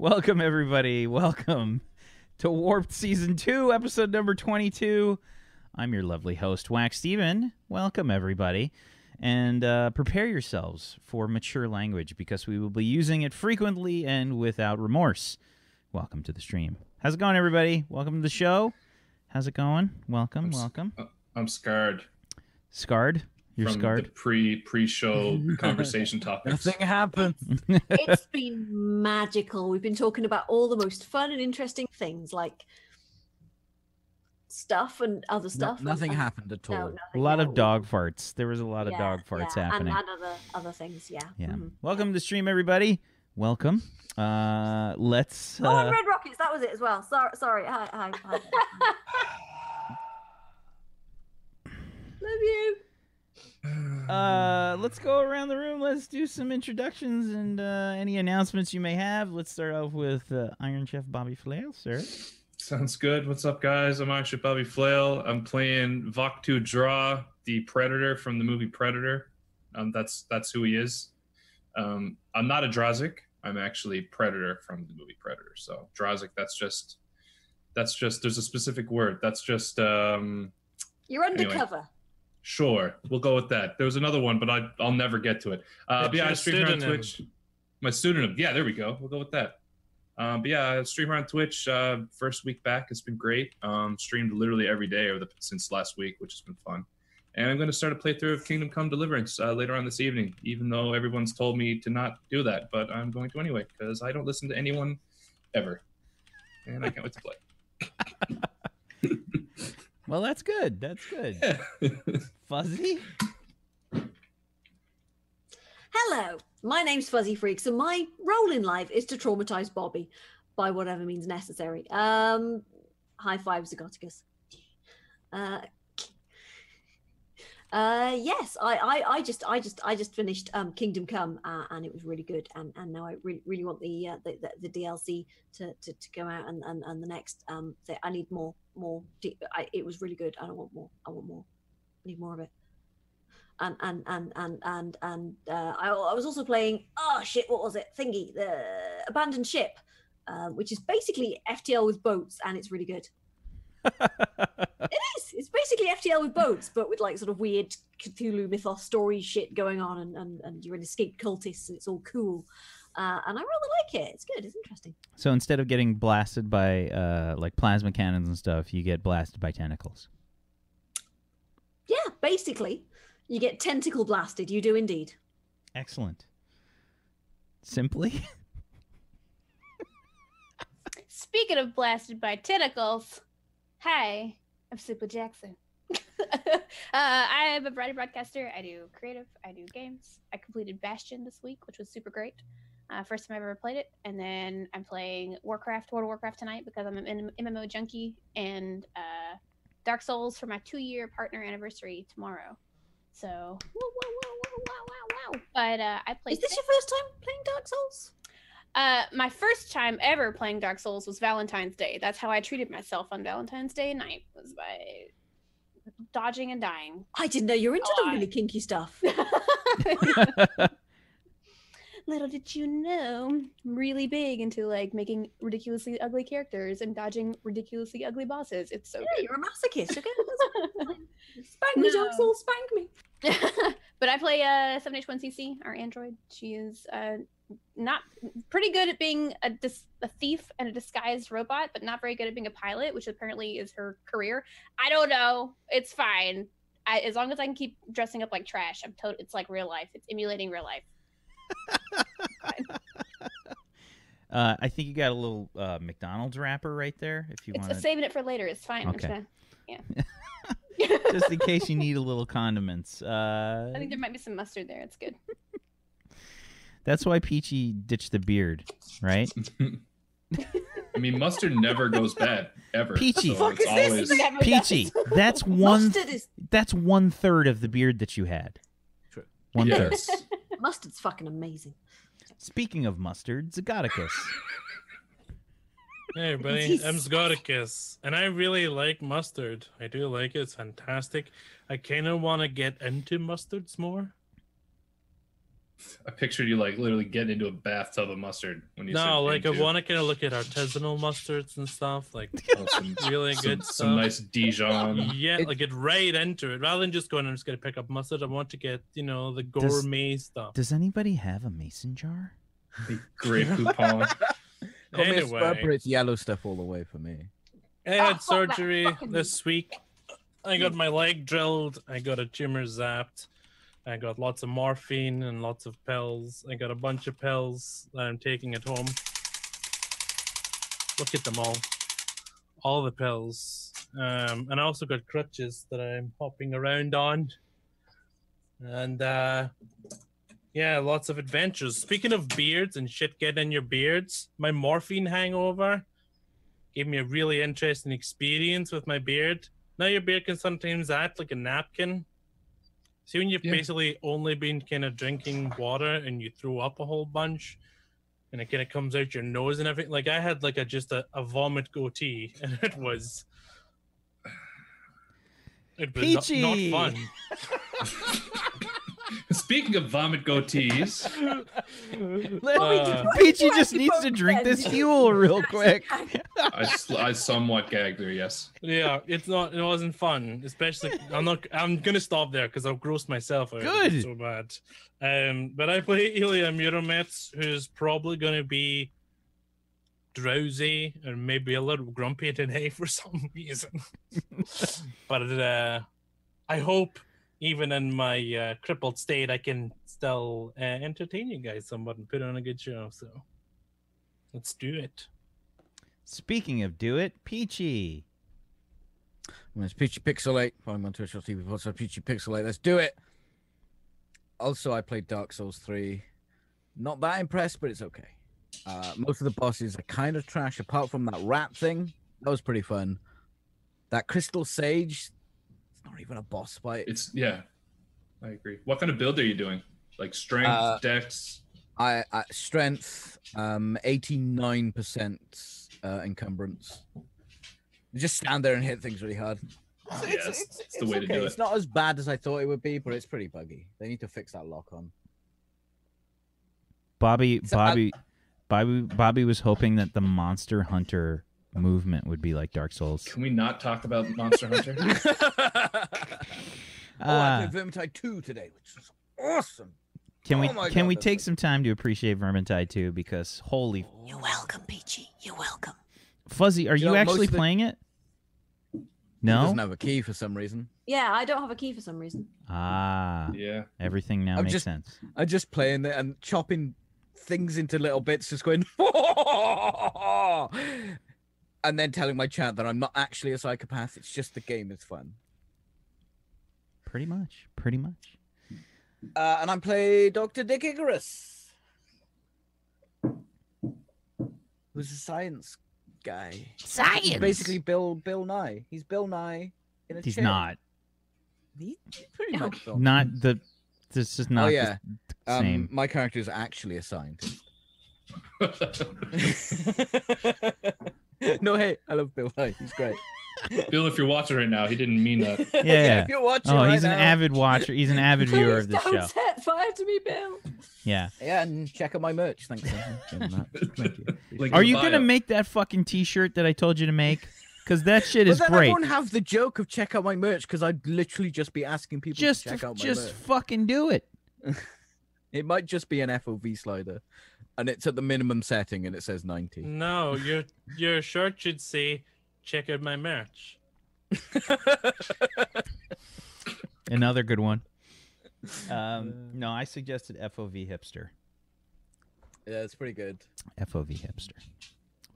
Welcome, everybody. Welcome to Warped Season 2, episode number 22. I'm your lovely host, Wax Steven. Welcome, everybody. And uh, prepare yourselves for mature language because we will be using it frequently and without remorse. Welcome to the stream. How's it going, everybody? Welcome to the show. How's it going? Welcome, I'm welcome. I'm scarred Scarred? You're from scarred? the pre pre show conversation topics. Nothing happened. it's been magical. We've been talking about all the most fun and interesting things like stuff and other stuff. and- nothing and- happened at no, all. nothing, A lot no. of dog farts. There was a lot of dog farts yeah, happening. And, and other other things, yeah. Yeah. Mhm. Welcome to stream, everybody. Welcome. Uh, let's. Oh, and Uh, Red Rockets, that was it as well. Sorry, sorry. Hi, hi, hi. Love you. Uh, let's go around the room. Let's do some introductions and uh, any announcements you may have. Let's start off with uh, Iron Chef Bobby Flail, sir. Sounds good. What's up, guys? I'm actually Bobby Flail. I'm playing Vok2 Draw, the Predator from the movie Predator. Um, that's that's who he is. Um, I'm not a Drazik. I'm actually Predator from the movie Predator. So Drazik, that's just that's just there's a specific word. That's just um, You're Anyway. Undercover. Sure, we'll go with that. There was another one, but I, I'll never get to it. Uh, but yeah, I your stream here on. Twitch. My pseudonym. Yeah, there we go. We'll go with that. Um, but yeah, I stream here on Twitch. Uh, first week back, it's been great. Um, streamed literally every day over the since last week, which has been fun. And I'm going to start a playthrough of Kingdom Come Deliverance uh, later on this evening, even though everyone's told me to not do that. But I'm going to anyway because I don't listen to anyone ever, and I can't wait to play. Well, that's good. That's good. Fuzzy. Hello, my name's Fuzzy Freaks, and my role in life is to traumatize Bobby by whatever means necessary. Um, high five, Zagoticus. Uh, uh, yes, I, I, I just, I just, I just finished um, Kingdom Come, uh, and it was really good. And, and now I really, really want the, uh, the, the, the DLC to, to, to come out, and, and, and the next. Um, th- I need more, more. D- I, it was really good. and I want more. I want more. I need more of it and and and and and and uh, I, I was also playing oh shit what was it thingy the abandoned ship uh, which is basically FTL with boats and it's really good it is it's basically FTL with boats but with like sort of weird Cthulhu mythos story shit going on and and, and you're an escaped cultist and it's all cool uh, and I really like it it's good it's interesting So instead of getting blasted by uh, like plasma cannons and stuff, you get blasted by tentacles. yeah basically you get tentacle blasted you do indeed Excellent. Simply. Speaking of blasted by tentacles, hi, I'm Super Jackson. uh, I am a writer broadcaster. I do creative. I do games. I completed Bastion this week, which was super great. Uh, first time I've ever played it, and then I'm playing Warcraft, World of Warcraft tonight because I'm an MMO junkie, and uh, Dark Souls for my two-year partner anniversary tomorrow. So, whoa, whoa, whoa, whoa, wow, wow, wow! But uh, I played. is this six- your first time playing Dark Souls uh, my first time ever playing Dark Souls was Valentine's Day. That's how I treated myself on Valentine's Day night was by dodging and dying. I didn't know you were into Oh, the I- really kinky stuff Little did you know, I'm really big into like making ridiculously ugly characters and dodging ridiculously ugly bosses. It's so Yeah, you're a masochist. Okay, that's fine. spank me, Dark No. Spank me. but I play uh 7H1CC, our android. She is uh not pretty good at being a dis- a thief and a disguised robot, but not very good at being a pilot, which apparently is her career. I don't know. It's fine. I, as long as I can keep dressing up like trash, I'm told it's like real life. It's emulating real life. Uh, I think you got a little uh, McDonald's wrapper right there. If you It's want, saving it for later. It's fine. Just Okay. gonna, yeah. just in case you need a little condiments. Uh, I think there might be some mustard there. It's good. that's why Peachy ditched the beard, right? I mean, mustard never goes bad ever. Peachy. So Fuck it's is this? always Never Peachy, that's one. Is That's one third of the beard that you had. True. One third. Yes. mustard's fucking amazing. Speaking of mustard, Zagoticus. Hey everybody, I'm spicy. Zagoticus, and I really like mustard. I do like it; it's fantastic. I kind of want to get into mustards more. I pictured you like literally getting into a bathtub of mustard when you said No, like I Game two. want to kind of look at artisanal mustards and stuff, like Oh, some, really some, good some stuff. nice Dijon. Yeah, It- like get right into it rather than just going. I'm just gonna pick up mustard. I want to get you know the gourmet stuff. Does anybody have a mason jar? Grey Poupon. Call me a Anyway. scrubber, it's yellow stuff all the way for me. I Ah, had fuck surgery this week. I got my leg drilled. I got a tumor zapped. I got lots of morphine and lots of pills. I got a bunch of pills that I'm taking at home. Look at them all. All the pills. Um, and I also got crutches that I'm hopping around on. And uh, yeah, lots of adventures. Speaking of beards and shit getting in your beards, my morphine hangover gave me a really interesting experience with my beard. Now your beard can sometimes act like a napkin. See when you've Yeah. basically only been kind of drinking water and you throw up a whole bunch and it kind of comes out your nose and everything. Like I had like a just a, a vomit goatee and it was it was not- not fun. Speaking of vomit goatees, Uh, Peachy you just needs to drink this fuel real quick. I, sl- I somewhat gagged her. Yes. Yeah, it's not. It wasn't fun. Especially, I'm not. I'm gonna stop there because I've grossed myself out. Good. It's so bad. Um, but I play Ilya Muromets, who's probably gonna be drowsy or maybe a little grumpy today for some reason. but uh, I hope, even in my uh, crippled state, I can still uh, entertain you guys somewhat and put on a good show. So, let's do it. Speaking of do it, Peachy. Well, It's Peachy Pixelate. Find me on Twitch.tv. What's up, Peachy Pixelate? Let's do it. Also, I played Dark Souls 3. Not that impressed, but it's okay. Uh, most of the bosses are kind of trash, apart from that rat thing. That was pretty fun. That Crystal Sage, it's not even a boss fight. It's yeah. I agree. What kind of build are you doing? Like strength, Uh, dex. I, I strength, um, 89% uh, encumbrance. You just stand there and hit things really hard. Yes, it's the way to do it. It's not as bad as I thought it would be, but it's pretty buggy. They need to fix that lock on. Bobby So, I- Bobby Bobby Bobby was hoping that the Monster Hunter movement would be like Dark Souls. Can we not talk about Monster Hunter? oh, I Uh, played Vermintide 2 today, which was awesome. Can we oh my can God, we take like- some time to appreciate Vermintide 2? because holy You're welcome, Peachy. You're welcome. Fuzzy, are you, know, actually of the- playing it? It No. doesn't have a key for some reason. Yeah, I don't have a key for some reason. Ah, yeah. everything now I'm makes just- sense. I'm just playing it and chopping things into little bits, just going, and then telling my chat that I'm not actually a psychopath. It's just the game is fun. Pretty much. Pretty much. Uh, and I play Dr. Dick Icarus, who's a science guy. He's Science. basically Bill Bill Nye. He's Bill Nye in a He's chair. not. He's pretty No. much Bill. Not the. This is not oh the yeah. Um, my character is actually a scientist. no, hey, I love Bill Nye. He's great. Bill, if you're watching right now, he didn't mean that. Yeah. if you're watching, Oh, right he's an now- avid watcher. He's an avid viewer of the don't show. set fire to me, Bill. Yeah. Yeah, and check out my merch. Thanks. Thank you. Like Are you the gonna make that fucking T-shirt that I told you to make? Because that shit But is then I great. won't have the joke of check out my merch because I'd literally just be asking people Just, to check out my just merch. fucking do it. It might just be an FOV slider, and it's at the minimum setting, and it says ninety. No, your your shirt should say, "Check out my merch." Another good one. Um, no, I suggested FOV hipster. Yeah, it's pretty good. FOV hipster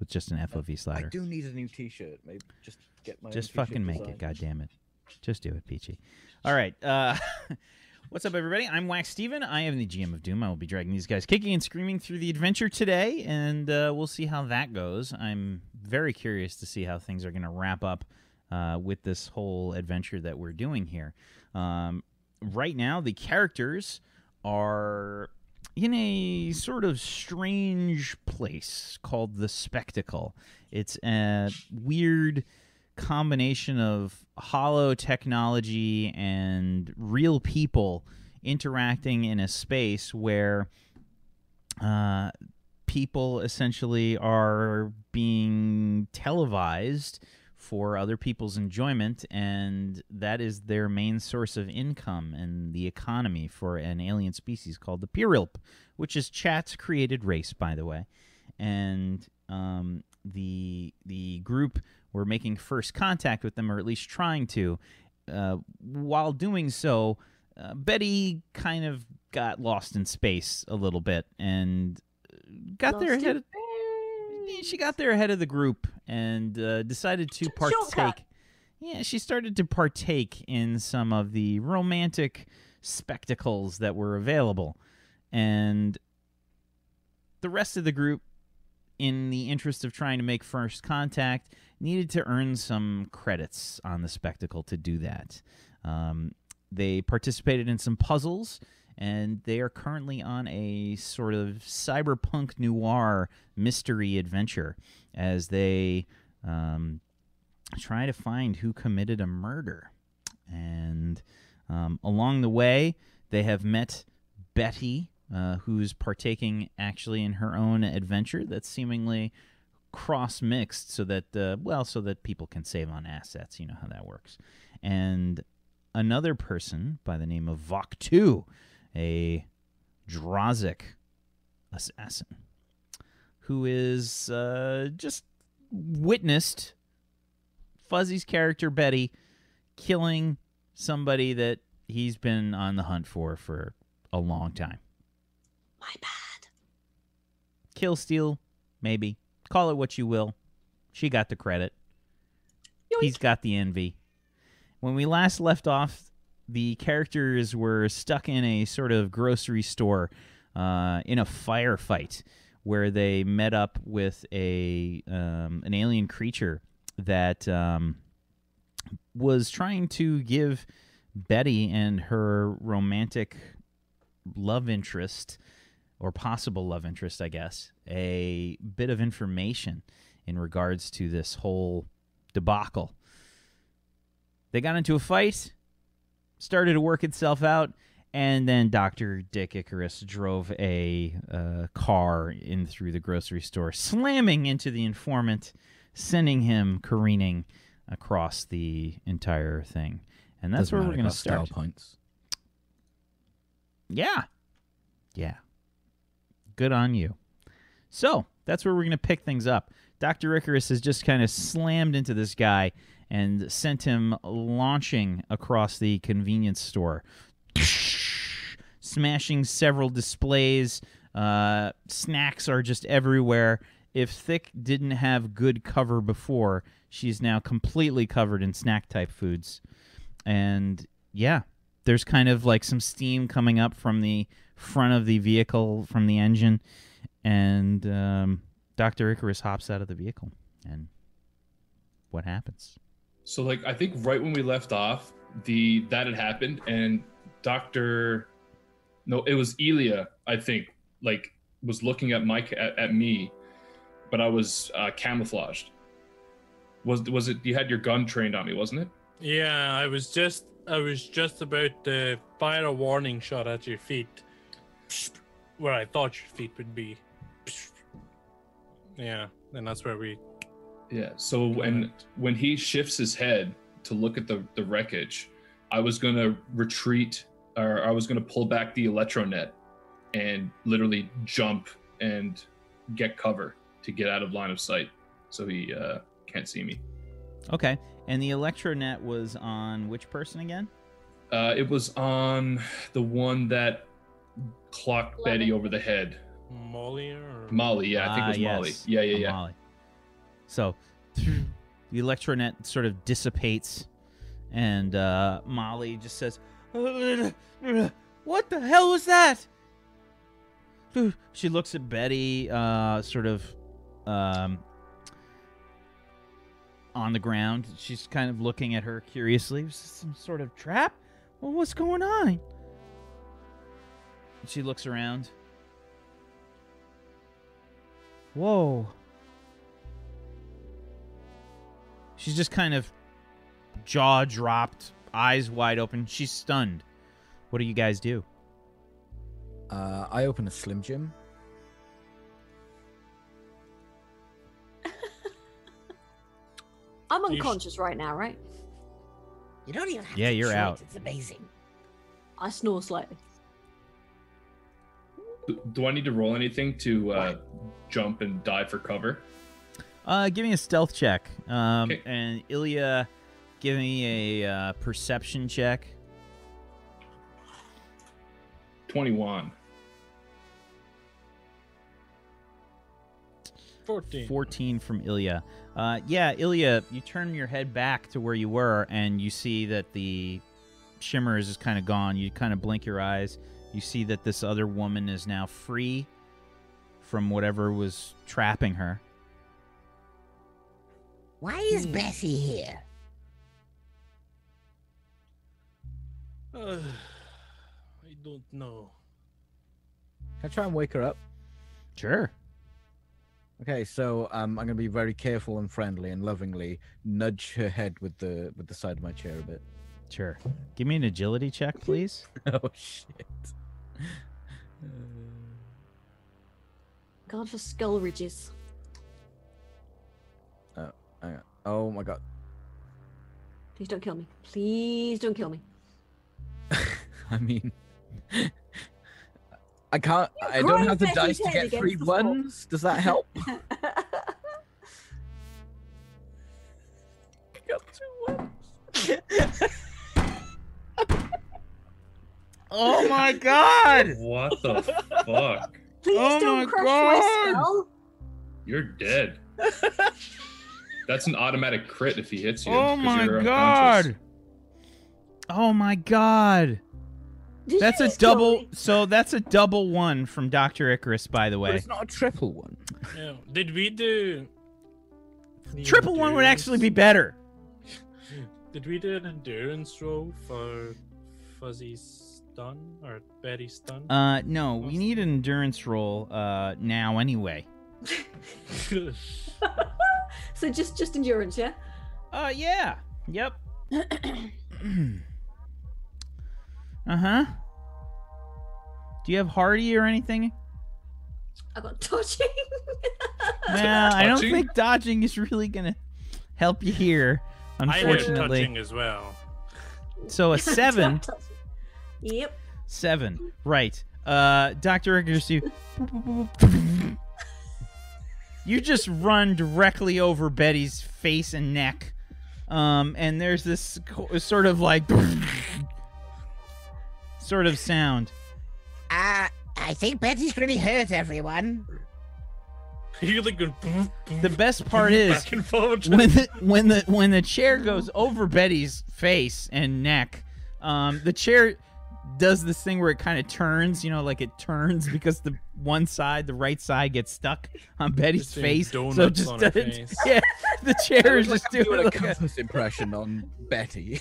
with just an FOV slider. I do need a new T-shirt. Maybe just get my. Just t-shirt fucking make design. it, God damn it! Just do it, Peachy. All right. Uh, what's up, everybody? I'm Wax Steven. I am the GM of Doom. I will be dragging these guys kicking and screaming through the adventure today, and uh, we'll see how that goes. I'm very curious to see how things are going to wrap up uh, with this whole adventure that we're doing here. Um, right now, the characters are in a sort of strange place called the Spectacle. It's a weird combination of holo technology and real people interacting in a space where uh, people essentially are being televised for other people's enjoyment, and that is their main source of income and the economy for an alien species called the Pirilp, which is Chat's created race, by the way. And um, the the group were making first contact with them, or at least trying to. Uh, while doing so, uh, Betty kind of got lost in space a little bit and got there ahead. Of, she got there ahead of the group and uh, decided to partake. Shortcut. Yeah, she started to partake in some of the romantic spectacles that were available, and the rest of the group, in the interest of trying to make first contact, needed to earn some credits on the spectacle to do that. Um, they participated in some puzzles, and they are currently on a sort of cyberpunk noir mystery adventure as they um, try to find who committed a murder. And um, along the way, they have met Betty, uh, who's partaking actually in her own adventure that's seemingly cross mixed so that, uh, well, so that people can save on assets. You know how that works. And another person by the name of Vok 2, a Drazik assassin, who is uh, just witnessed Fuzzy's character Betty killing somebody that he's been on the hunt for for a long time. My bad. Kill steal, maybe. Call it what you will. She got the credit. He's got the envy. When we last left off, the characters were stuck in a sort of grocery store uh, in a firefight where they met up with a um, an alien creature that um, was trying to give Betty and her romantic love interest or possible love interest, I guess, a bit of information in regards to this whole debacle. They got into a fight, started to work itself out, and then Dr. Dick Icarus drove a uh, car in through the grocery store, slamming into the informant, sending him careening across the entire thing. And that's Doesn't where we're going to about style start. points. Yeah. Yeah. Good on you. So that's where we're going to pick things up. Dr. Icarus has just kind of slammed into this guy and sent him launching across the convenience store, smashing several displays. Uh, snacks are just everywhere. If Thick didn't have good cover before, she's now completely covered in snack type foods. And yeah, there's kind of like some steam coming up from the front of the vehicle from the engine and um, dr icarus hops out of the vehicle and what happens So like I think right when we left off, the that had happened and Dr. No, it was Ilya, I think, like was looking at Mike at, at me, but I was uh, camouflaged. Was was it you had your gun trained on me, wasn't it? Yeah, I was just I was just about to fire a warning shot at your feet, where I thought your feet would be. Yeah, and that's where we. Yeah. So when when he shifts his head to look at the the wreckage, I was gonna retreat or I was gonna pull back the electronet and literally jump and get cover to get out of line of sight, so he uh, can't see me. okay and the electronet was on which person again Uh, it was on the one that clocked Betty over the head. Molly or Molly, yeah, I think it was Ah, Molly. yes, Yeah, yeah, yeah. Molly. So the electronet sort of dissipates and uh, molly just says what the hell was that? She looks at betty uh, sort of um, on the ground. She's kind of looking at her curiously. Some sort of trap? Well, what's going on? She looks around. Whoa she's just kind of jaw dropped eyes wide open she's stunned what do you guys do Uh, I open a Slim Jim. I'm You sh- unconscious right now, right? You don't even have Yeah, to you're try it, out. It's amazing. I snore slightly. Do, do I need to roll anything to uh, jump and dive for cover? Uh, give me a stealth check. Um, Okay. and Ilya, give me a uh, perception check. 21. 14. 14 from Ilya. Uh, yeah, Ilya, you turn your head back to where you were, and you see that the shimmer is just kind of gone. You kind of blink your eyes. You see that this other woman is now free from whatever was trapping her. Why is Hmm. Bessie here? Uh, I don't know. Can I try and wake her up? Sure. Okay, so um, I'm gonna be very careful and friendly and lovingly nudge her head with the with the side of my chair a bit. Sure. Give me an agility check, please. oh shit. God for skull ridges. Oh my god. Please don't kill me. Please don't kill me. I mean, I can't. You I don't have the dice to get three against the floor. ones. Does that help? got two ones. oh my god! What the fuck? Please Oh don't crush God. my skull. You're dead. That's an automatic crit if he hits you. Oh my you're god! Oh my god! Did That's a double. me? So that's a double one from Doctor Icarus, by the But way. it's not a triple one. Yeah. Did we do. Triple one would actually be better. Did we do an endurance roll for Fuzzy's stun or Betty's stun? Uh, no, we need an endurance roll uh now anyway. so just just endurance, yeah. Uh, yeah. Yep. uh huh. Do you have hardy or anything? I got dodging. Well, I don't Touching? think dodging is really gonna help you here, I have unfortunately. touching as well. So a seven, Yep. seven, right? Uh, Doctor Icarus, you you just run directly over Betty's face and neck, um, and there's this sort of like sort of sound. Uh, I think Betty's really hurt everyone. You're like The best part is back and forward. when the when the when the chair goes over Betty's face and neck, um, the chair does this thing where it kind of turns, you know, like it turns because the one side, the right side, gets stuck on Betty's Just face. So it just on her face. yeah, the chair is just doing doing a compass impression on Betty.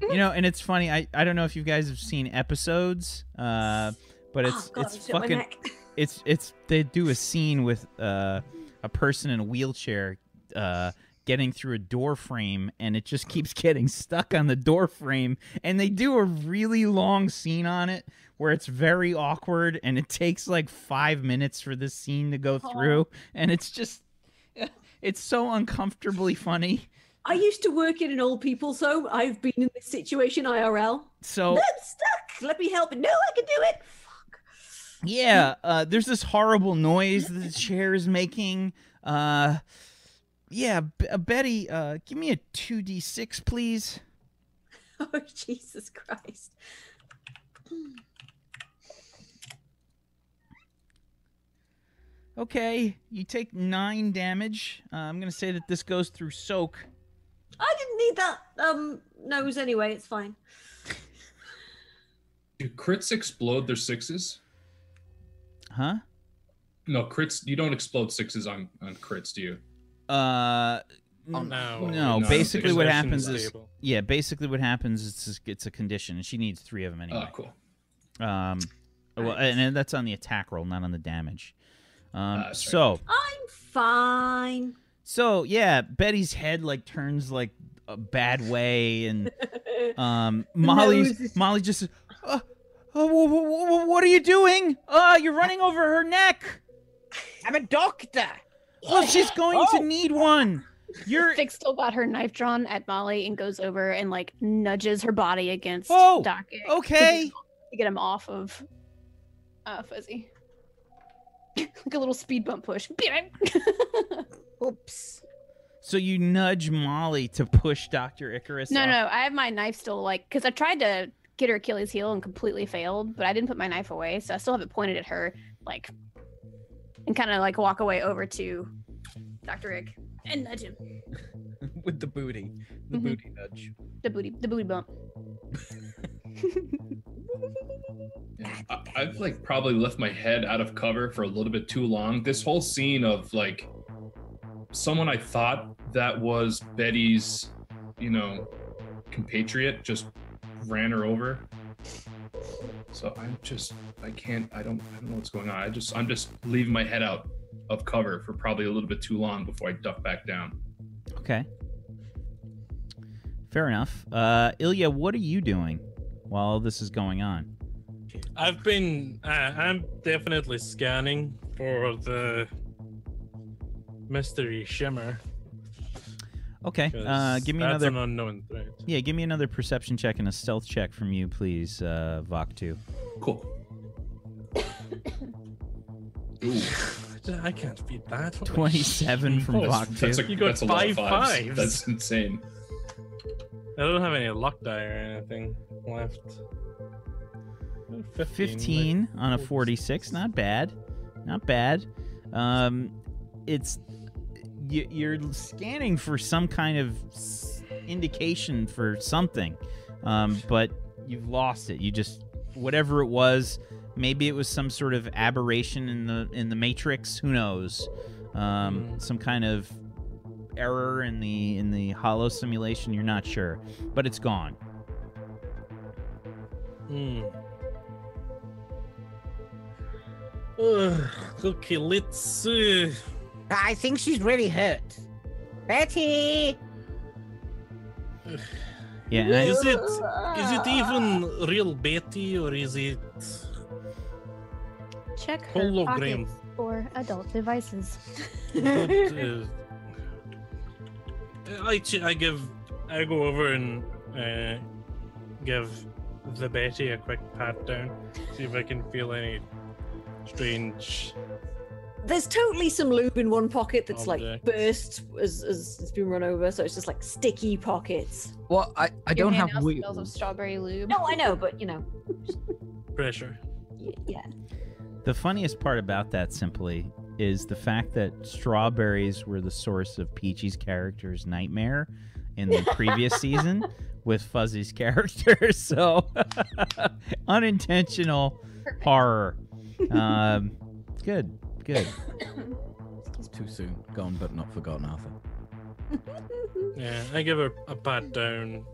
you know, and it's funny. I I don't know if you guys have seen episodes, uh, but it's oh, God, it's it's hit my fucking it's it's they do a scene with uh, a person in a wheelchair uh, getting through a door frame and it just keeps getting stuck on the door frame and they do a really long scene on it where it's very awkward and it takes like five minutes for this scene to go through and it's just it's so uncomfortably funny I used to work in an old people's home. I've been in this situation IRL. so I'm stuck. Let me help. No, I can do it. Fuck. Yeah, uh, there's this horrible noise that the chair is making. Uh, yeah, B- uh, Betty, uh, give me a 2d6, please. Oh Jesus Christ. Okay, you take nine damage. Uh, I'm gonna say that this goes through soak. I didn't need that um nose anyway. It's fine. Do crits explode their sixes? Huh? No, crits. You don't explode sixes on on crits, do you? Uh, Oh, no. no. No, basically, what happens is, stable. yeah, basically what happens is it's- it's a condition, and she needs three of them anyway. Oh, cool. Um, well, and, and that's on the attack roll, not on the damage. Um, that's right. so. I'm fine. So yeah, Betty's head like turns like a bad way, and um, Molly's Molly just, uh, Oh, wh- wh- wh- what are you doing? Uh, you're running over her neck. I'm a doctor. Well, she's going Oh. to need one. You're Vic still got her knife drawn at Molly and goes over and like nudges her body against Oh, Doc okay. to get him off of uh, Fuzzy. like a little speed bump push. Oops. So you nudge Molly to push Dr. Icarus no, off. no, I have my knife still like because I tried to get her Achilles heel and completely failed, but I didn't put my knife away, so I still have it pointed at her, like, and kind of like walk away over to Dr. Ick and nudge him. With the booty. The Mhm. booty nudge. The booty, the booty bump. I, I've like probably left my head out of cover for a little bit too long. This whole scene of like someone I thought that was Betty's, you know, compatriot just ran her over. So I'm just I can't I don't I don't know what's going on. I just I'm just leaving my head out of cover for probably a little bit too long before I duck back down. Okay. Fair enough. Uh, Ilya, what are you doing while this is going on? I've been. Uh, I'm definitely scanning for the mystery shimmer. Okay. 'cause Uh, give me that's another. an unknown threat. Yeah, give me another perception check and a stealth check from you, please, uh, Vok two. Cool. I can't beat that. Holy Twenty-seven from Vok that's two. a, You got that's a lot of five fives. fives. That's insane. I don't have any luck die or anything left. 15. Fifteen on a 46. Not bad. Not bad. Um, it's you, you're scanning for some kind of indication for something, um, but you've lost it. You just whatever it was. Maybe it was some sort of aberration in the in the matrix. Who knows? Um, Mhm. Some kind of error in the in the holo simulation. You're not sure, but it's gone. Hmm. Ugh, okay, let's. Uh, I think she's really hurt. Betty! Yeah, and I, is it is it even real Betty or is it? Check her Hologram. pockets for adult devices. But, uh, I ch- I give I go over and uh, give the Betty a quick pat down, see if I can feel any strange. There's totally some lube in one pocket that's like Objects. burst as, as it's been run over, so it's just like sticky pockets. Well, I, I Your don't hand have now smells of strawberry lube. No, I know, but you know, pressure. y- yeah. The funniest part about that simply is the fact that strawberries were the source of Peachy's character's nightmare in the previous season with Fuzzy's character. So unintentional horror. Um, good, good. It's too soon. Gone but not forgotten, Arthur. Yeah, I give her a pat down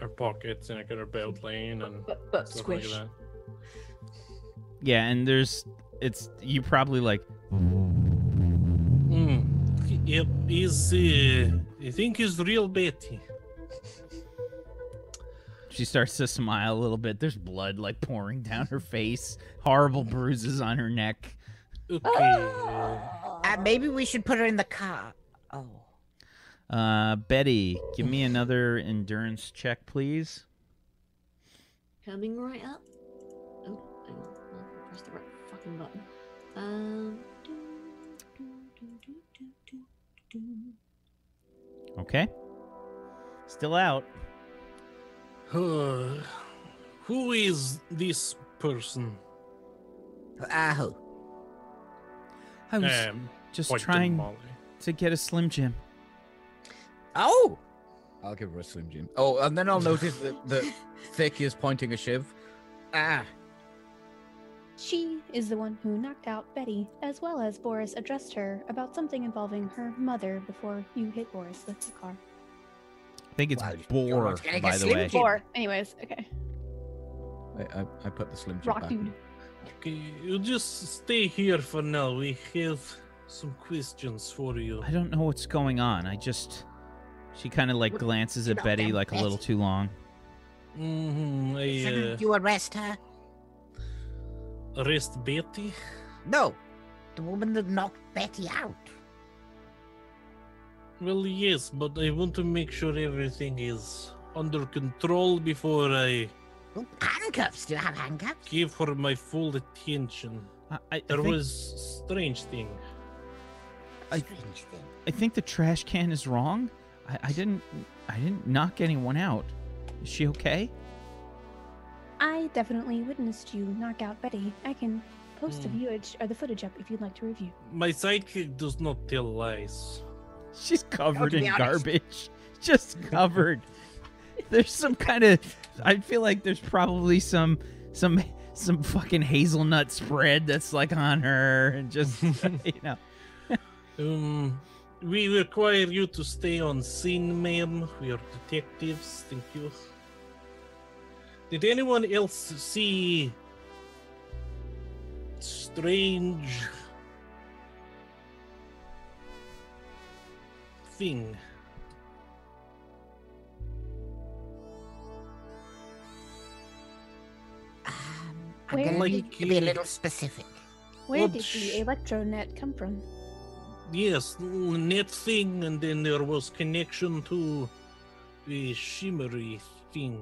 her pockets and I get her belt line and But but stuff squish. like that. Yeah, and there's it's you probably like Hmm. Yep, is uh, I think is real Betty. she starts to smile a little bit. There's blood like pouring down her face, horrible bruises on her neck. Okay. uh, maybe we should put her in the car. Oh. Uh, Betty, give me another endurance check, please. Coming right up. Oh, hang on. I'll press the right fucking button. Um. do, do, do, do, do, do, do. Okay. Still out. uh, who is this person? Oh. I was Um, just trying Molly. to get a Slim Jim. Oh! I'll give her a Slim Jim. Oh, and then I'll notice that, that Thick is pointing a shiv. Ah. She is the one who knocked out Betty, as well as Boris addressed her about something involving her mother before you hit Boris with the car. I think it's Wow, you're Boar, not getting a by the Slim way. Jim. Or, anyways, okay. I, I, I put the Slim Jim Rock back. dude. Okay, you just stay here for now. We have some questions for you. I don't know what's going on. I just. She kind of like What- glances at Betty them like a little too long. Mm-hmm. I, uh, Shouldn't you arrest her? arrest Betty? No, the woman that knocked Betty out. Well, yes, but I want to make sure everything is under control before I Oh, handcuffs. Do you have handcuffs? give her my full attention. I, I, I There think, was strange thing. I- Strange thing. I think the trash can is wrong. I, I didn't. I didn't knock anyone out. Is she okay? I definitely witnessed you knock out Betty. I can post the Hmm. viewage or the footage up if you'd like to review. My sidekick does not tell lies. She's covered to in honest. garbage. Just covered. there's some kind of. I feel like there's probably some some some fucking hazelnut spread that's like on her and just you know. Um, we require you to stay on scene, ma'am. We are detectives. Thank you. Did anyone else see strange thing? Um, I'm Where gonna did need to be a little specific. Where Well, did sh- the electronet come from? Yes, net thing, and then there was connection to the shimmery thing.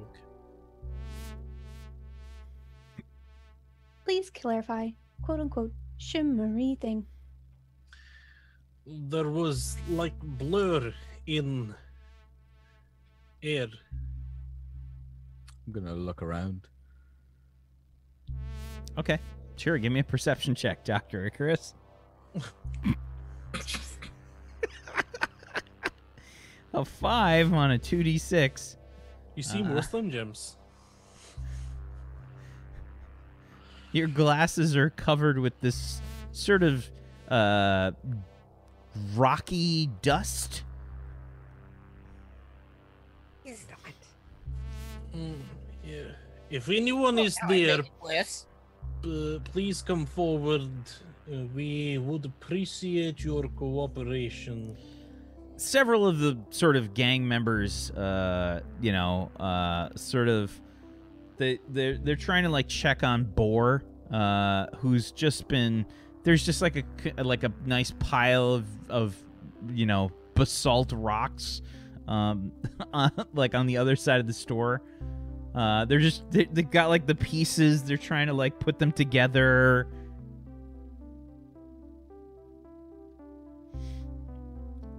Please clarify, quote unquote, shimmery thing. There was like blur in air. I'm gonna look around. Okay, sure. Give me a perception check, Doctor Icarus. a five on a two d six. You see Uh-huh. more Slim Jims. Your glasses are covered with this sort of uh, rocky dust. Is not. Mm, yeah. If anyone is Oh, no, there, made it worse. Uh, please come forward. Uh, we would appreciate your cooperation. several of the sort of gang members uh you know uh sort of they they're they're trying to like check on Boar uh who's just been there's just like a like a nice pile of of you know basalt rocks um like on the other side of the store uh they're just they, they got like the pieces they're trying to like put them together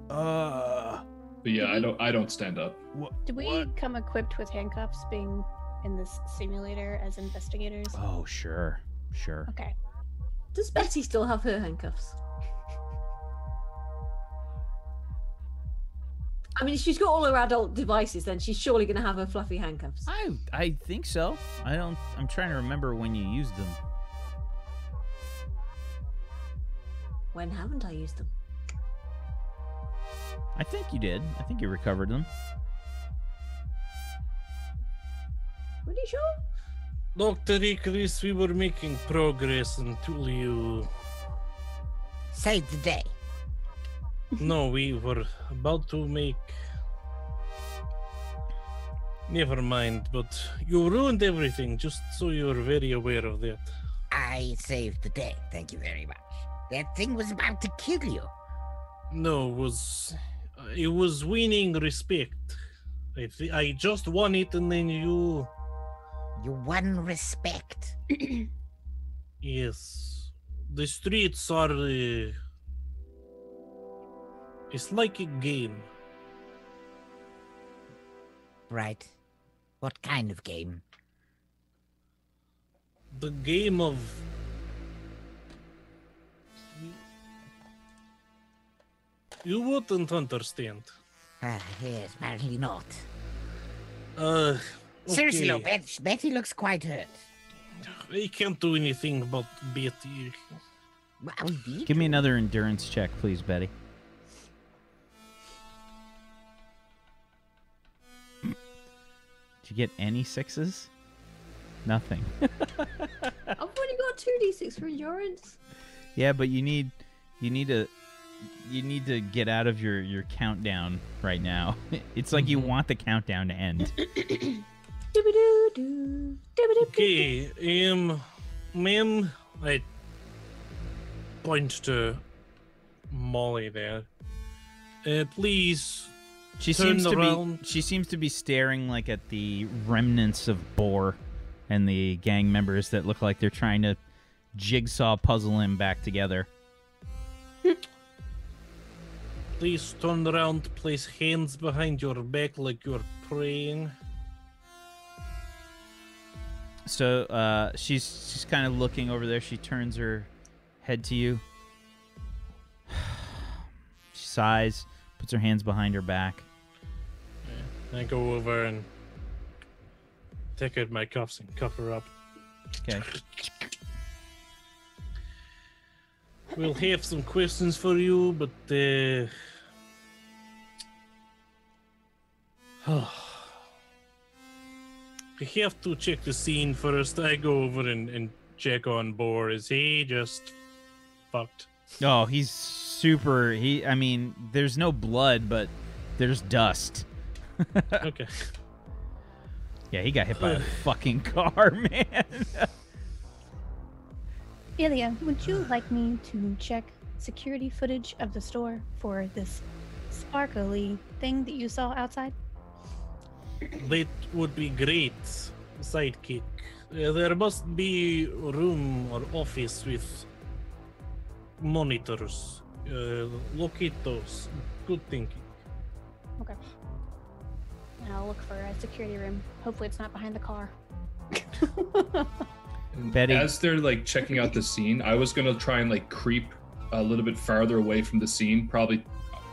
uh But yeah, I don't I don't stand up. Do we come equipped with handcuffs being in this simulator as investigators? Oh, sure. Sure. Okay. Does Betty still have her handcuffs? I mean, if she's got all her adult devices, then she's surely going to have her fluffy handcuffs. I I think so. I don't I'm trying to remember when you used them. When haven't I used them? I think you did. I think you recovered them. Pretty sure. Dr. Icarus, we were making progress until you. Saved the day. No, we were about to make. Never mind, but you ruined everything, just so you're very aware of that. I saved the day. Thank you very much. That thing was about to kill you. No, it was it was winning respect. I th- I just won it, and then you. You won respect. Yes, the streets are. Uh, it's like a game. Right. What kind of game? The game of. You wouldn't understand. Ah, yes, apparently not. Uh, Seriously, though, okay. Bet- Betty looks quite hurt. I can't do anything about Betty. Well, Give me another endurance check, please, Betty. You get any sixes? Nothing. I've only got two d6 for endurance. yeah, but you need you need to you need to get out of your your countdown right now. It's like you want the countdown to end. Doo-ba-doo-doo, doo-ba-doo-doo. Okay, um, ma'am, I point to Molly there. Uh, please, She seems to be she seems to be staring like at the remnants of Boar and the gang members that look like they're trying to jigsaw puzzle him back together. please turn around. Place hands behind your back like you're praying. So uh, she's she's kind of looking over there. She turns her head to you. She sighs, puts her hands behind her back. I go over and take out my cuffs and cuff her up. Okay. We'll have some questions for you, but uh, we have to check the scene first. I go over and, and check on Boar. Is he just fucked? Oh, he's super. He. I mean, there's no blood, but there's dust. Okay. Yeah, he got hit by a fucking car, man. Ilya, would you like me to check security footage of the store for this sparkly thing that you saw outside? That would be great, sidekick. Uh, there must be a room or office with monitors. Uh, locate those. Good thinking. Okay. And I'll look for a security room. Hopefully, it's not behind the car. Betty- As they're like checking out the scene, I was gonna try and like creep a little bit farther away from the scene, probably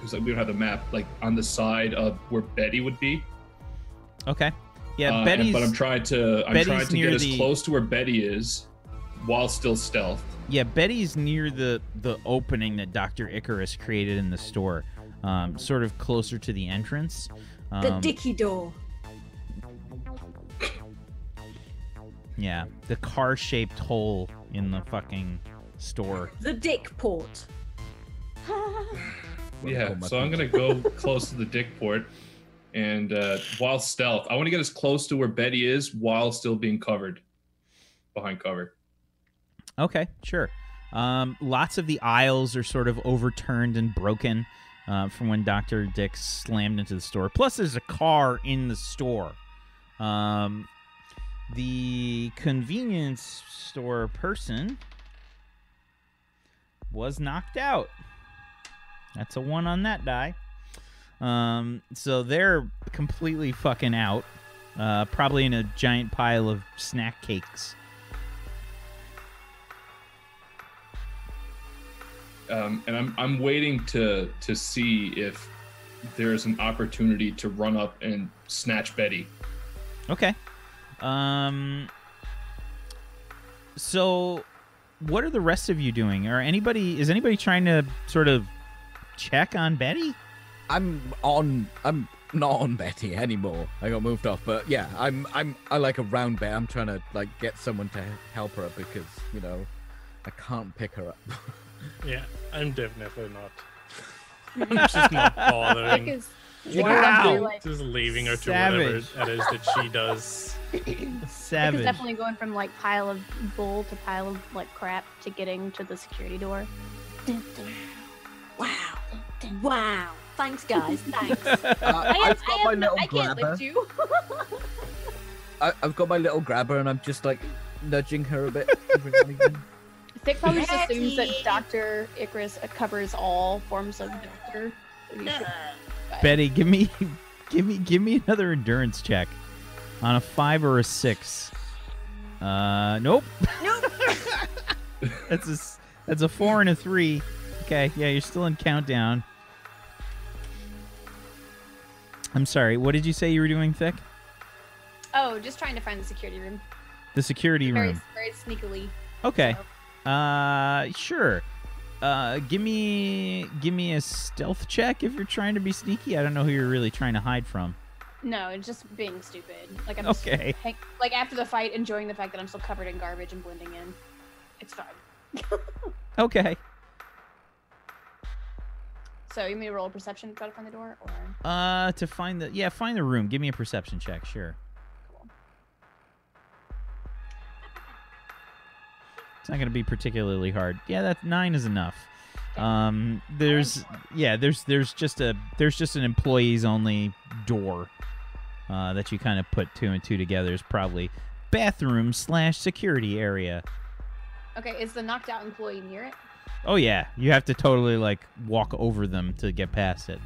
because we don't have the map, like on the side of where Betty would be. okay. Yeah, Uh, and- Betty's. but I'm trying to I'm Betty's trying to near get as the- close to where Betty is, while still stealth. Yeah, Betty's near the the opening that Doctor Icarus created in the store, um, sort of closer to the entrance. Um, The dicky door. Yeah, the car-shaped hole in the fucking store. The dick port. Yeah, so I'm gonna go close to the dick port, and uh, while stealth, I want to get as close to where Betty is while still being covered behind cover. Okay, sure. Um, lots of the aisles are sort of overturned and broken uh, from when Doctor Dick slammed into the store. Plus, there's a car in the store. Um, the convenience store person was knocked out. That's a one on that die. Um, so they're completely fucking out. Uh, probably in a giant pile of snack cakes. Um, and I'm I'm waiting to to see if there's an opportunity to run up and snatch Betty. Okay. Um. So, what are the rest of you doing? Or anybody? Is anybody trying to sort of check on Betty? I'm on. I'm not on Betty anymore. I got moved off, but yeah, I'm. I'm. I like around Betty. I'm trying to like get someone to help her because you know, I can't pick her up. Yeah, I'm definitely not. I'm just not bothering. Because Wow. like, Just leaving her to whatever it is that she does. It's Savage. definitely going from like pile of bull to pile of like crap to getting to the security door. Wow. Wow. Thanks, guys. Thanks. Uh, I, I've got I, my have no, little I can't grabber. lift you. I, I've got my little grabber, and I'm just like nudging her a bit. Every now and again. Thick probably just assumes that Doctor Icarus covers all forms of doctor. So Betty, give me, give me, give me another endurance check on a five or a six. Uh, nope. Nope. that's a s- that's a four and a three. Okay, yeah, you're still in countdown. I'm sorry. What did you say you were doing, Thick? Oh, just trying to find the security room. The security Very, room. very sneakily. Okay. so. Uh, sure. Uh, give me give me a stealth check if you're trying to be sneaky. I don't know who you're really trying to hide from. No, it's just being stupid. Like I'm Okay. like, like after the fight, enjoying the fact that I'm still covered in garbage and blending in. It's fine. Okay. So you me to roll a perception to try to find the door, or Uh, to find the yeah, find the room. Give me a perception check. Sure. It's not going to be particularly hard. Yeah, that nine is enough. Um, there's yeah, there's there's just a there's just an employees only door uh, that you kind of put two and two together. Is probably bathroom slash security area. Okay, is the knocked out employee near it? Oh yeah, you have to totally like walk over them to get past it.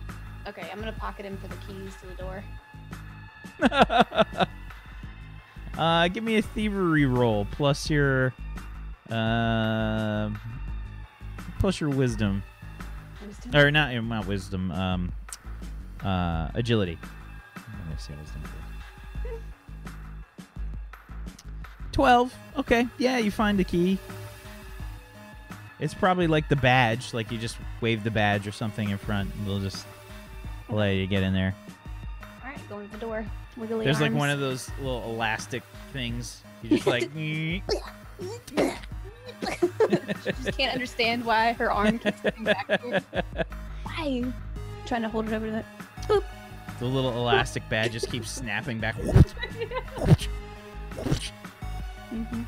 Okay, I'm gonna pocket him for the keys to the door. uh, give me a thievery roll plus your uh, plus your wisdom Wisdom? or not not wisdom um uh agility. I'm gonna say wisdom. Twelve. Okay. Yeah, you find the key. It's probably like the badge. Like you just wave the badge or something in front, and they'll just allow you to get in there. All right, going to the door. Wiggly There's like one of those little elastic things. You just like. just can't understand why her arm keeps going backward. Why? trying to hold it over to that. the little elastic badge just keeps snapping back. hmm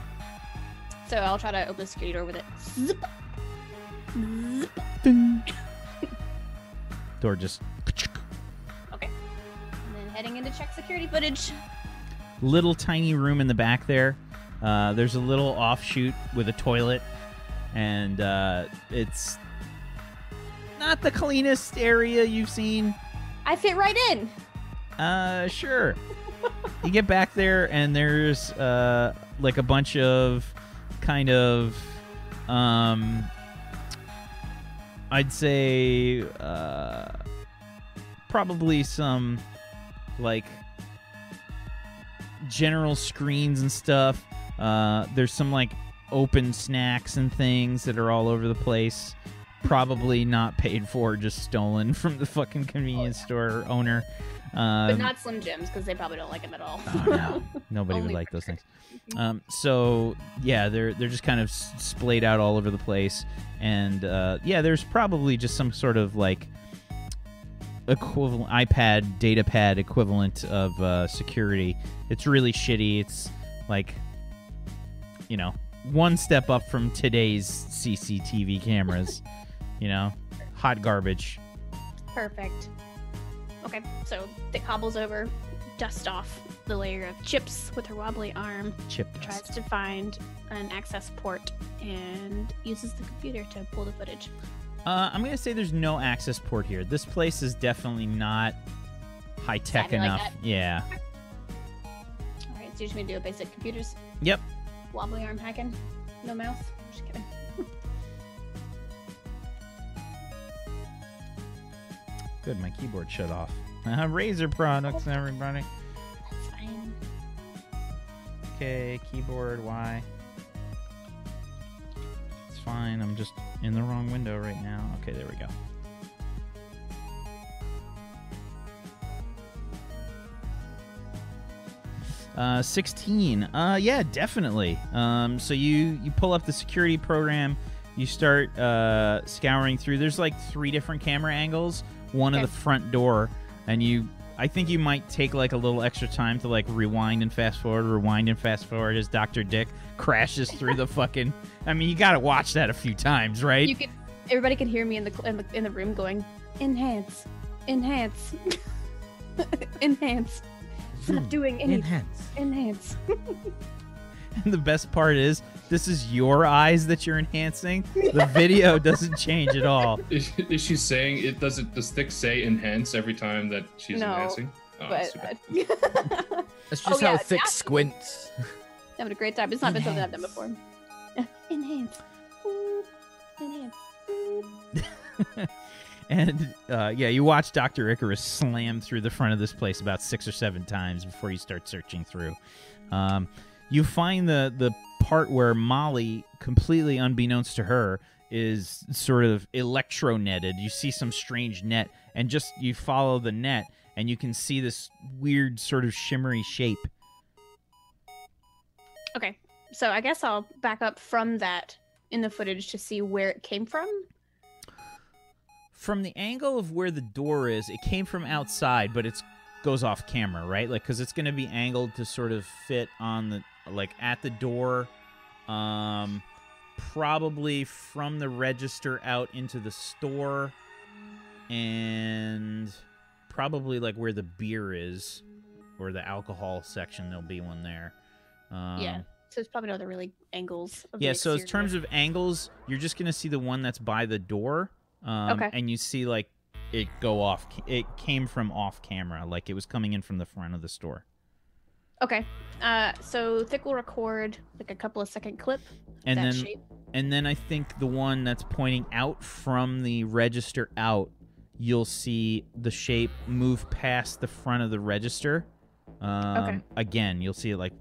So I'll try to open the security door with it. Zip. Zip. Door just Okay. And then heading into check security footage. little tiny room in the back there. Uh, there's a little offshoot with a toilet, and uh, it's not the cleanest area you've seen. I fit right in. Uh, sure. you get back there, and there's uh, like a bunch of kind of, um, I'd say, uh, probably some like general screens and stuff. Uh, there's some like open snacks and things that are all over the place. Probably not paid for, just stolen from the fucking convenience store owner. Um, But not Slim Jims because they probably don't like them at all. Oh, no. Nobody would like those things. Um, so yeah, they're they're just kind of splayed out all over the place, and uh, yeah, there's probably just some sort of like equivalent iPad data pad equivalent of uh, security. It's really shitty. It's like you know one step up from today's CCTV cameras. you know, hot garbage. Perfect. Okay, so Thick hobbles over, dust off the layer of chips with her wobbly arm, Chip. tries to find an access port, and uses the computer to pull the footage. Uh, I'm gonna say there's no access port here. This place is definitely not high tech Savvy like enough. yeah. All right, so you're just gonna do a basic computers. Yep. Wobbly arm hacking. No mouse. Just kidding. Good, my keyboard shut off. Uh, Razer products, everybody. That's fine. Okay, keyboard Y. It's fine. I'm just in the wrong window right now. Okay, there we go. Uh, 16. Uh, yeah, definitely. Um, so you you pull up the security program. You start uh, scouring through. There's like three different camera angles. One Okay. of the front door, and you. I think you might take like a little extra time to like rewind and fast forward, rewind and fast forward as Doctor Dick crashes through the fucking. I mean, you got to watch that a few times, right? You can. Everybody can hear me in the in the, in the room going, enhance, enhance, enhance. It's not doing anything. Enhance. Enhance. And the best part is, this is your eyes that you're enhancing. The video doesn't change at all. Is, is she saying it doesn't Does Thick say enhance every time that she's No, enhancing? Oh, that's but too bad. uh, That's Oh, just yeah, how thick that's- squints. having a great time. It's not been something I've done before. Enhance. Ooh, Enhance. Ooh. And uh, yeah, you watch Dr. Icarus slam through the front of this place about six or seven times before you start searching through. Um, you find the, the part where Molly, completely unbeknownst to her, is sort of electro-netted. You see some strange net, and just you follow the net, and you can see this weird sort of shimmery shape. Okay, so I guess I'll back up from that in the footage to see where it came from. From the angle of where the door is, it came from outside, but it's goes off camera, right? Like, because it's going to be angled to sort of fit on the like at the door, um, probably from the register out into the store and probably like where the beer is or the alcohol section there'll be one there um, yeah. So it's probably no other really angles. Of the yeah so in terms of angles you're just gonna see the one that's by the door um, Okay. and you see like it go off it came from off camera like it was coming in from the front of the store Okay. Uh, so Thick will record like a couple of second clip. and then shape. and then I think the one that's pointing out from the register out, you'll see the shape move past the front of the register. Um, Okay. Again, you'll see it like,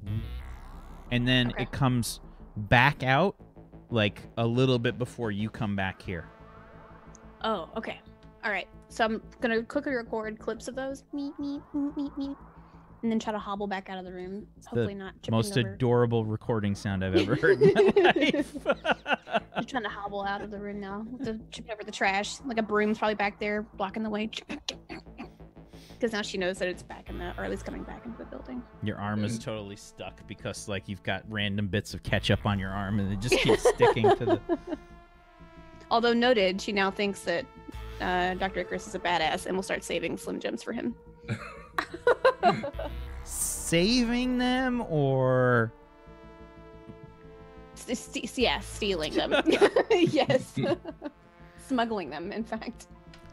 and then Okay. it comes back out like a little bit before you come back here. Oh, okay. All right. So I'm gonna quickly record clips of those. Meet, meet, meet, meet, meet. And then try to hobble back out of the room. Hopefully not tripping Most over. adorable recording sound I've ever heard in my life. I'm trying to hobble out of the room now. The, tripping over the trash. Like a broom's probably back there blocking the way. Because now she knows that it's back in the, or at least coming back into the building. Your arm is mm. totally stuck because like you've got random bits of ketchup on your arm and it just keeps sticking to the Although noted, she now thinks that uh, Dr. Icarus is a badass and will start saving Slim Jims for him. saving them or S- s- yeah, stealing them. yes. Smuggling them, in fact.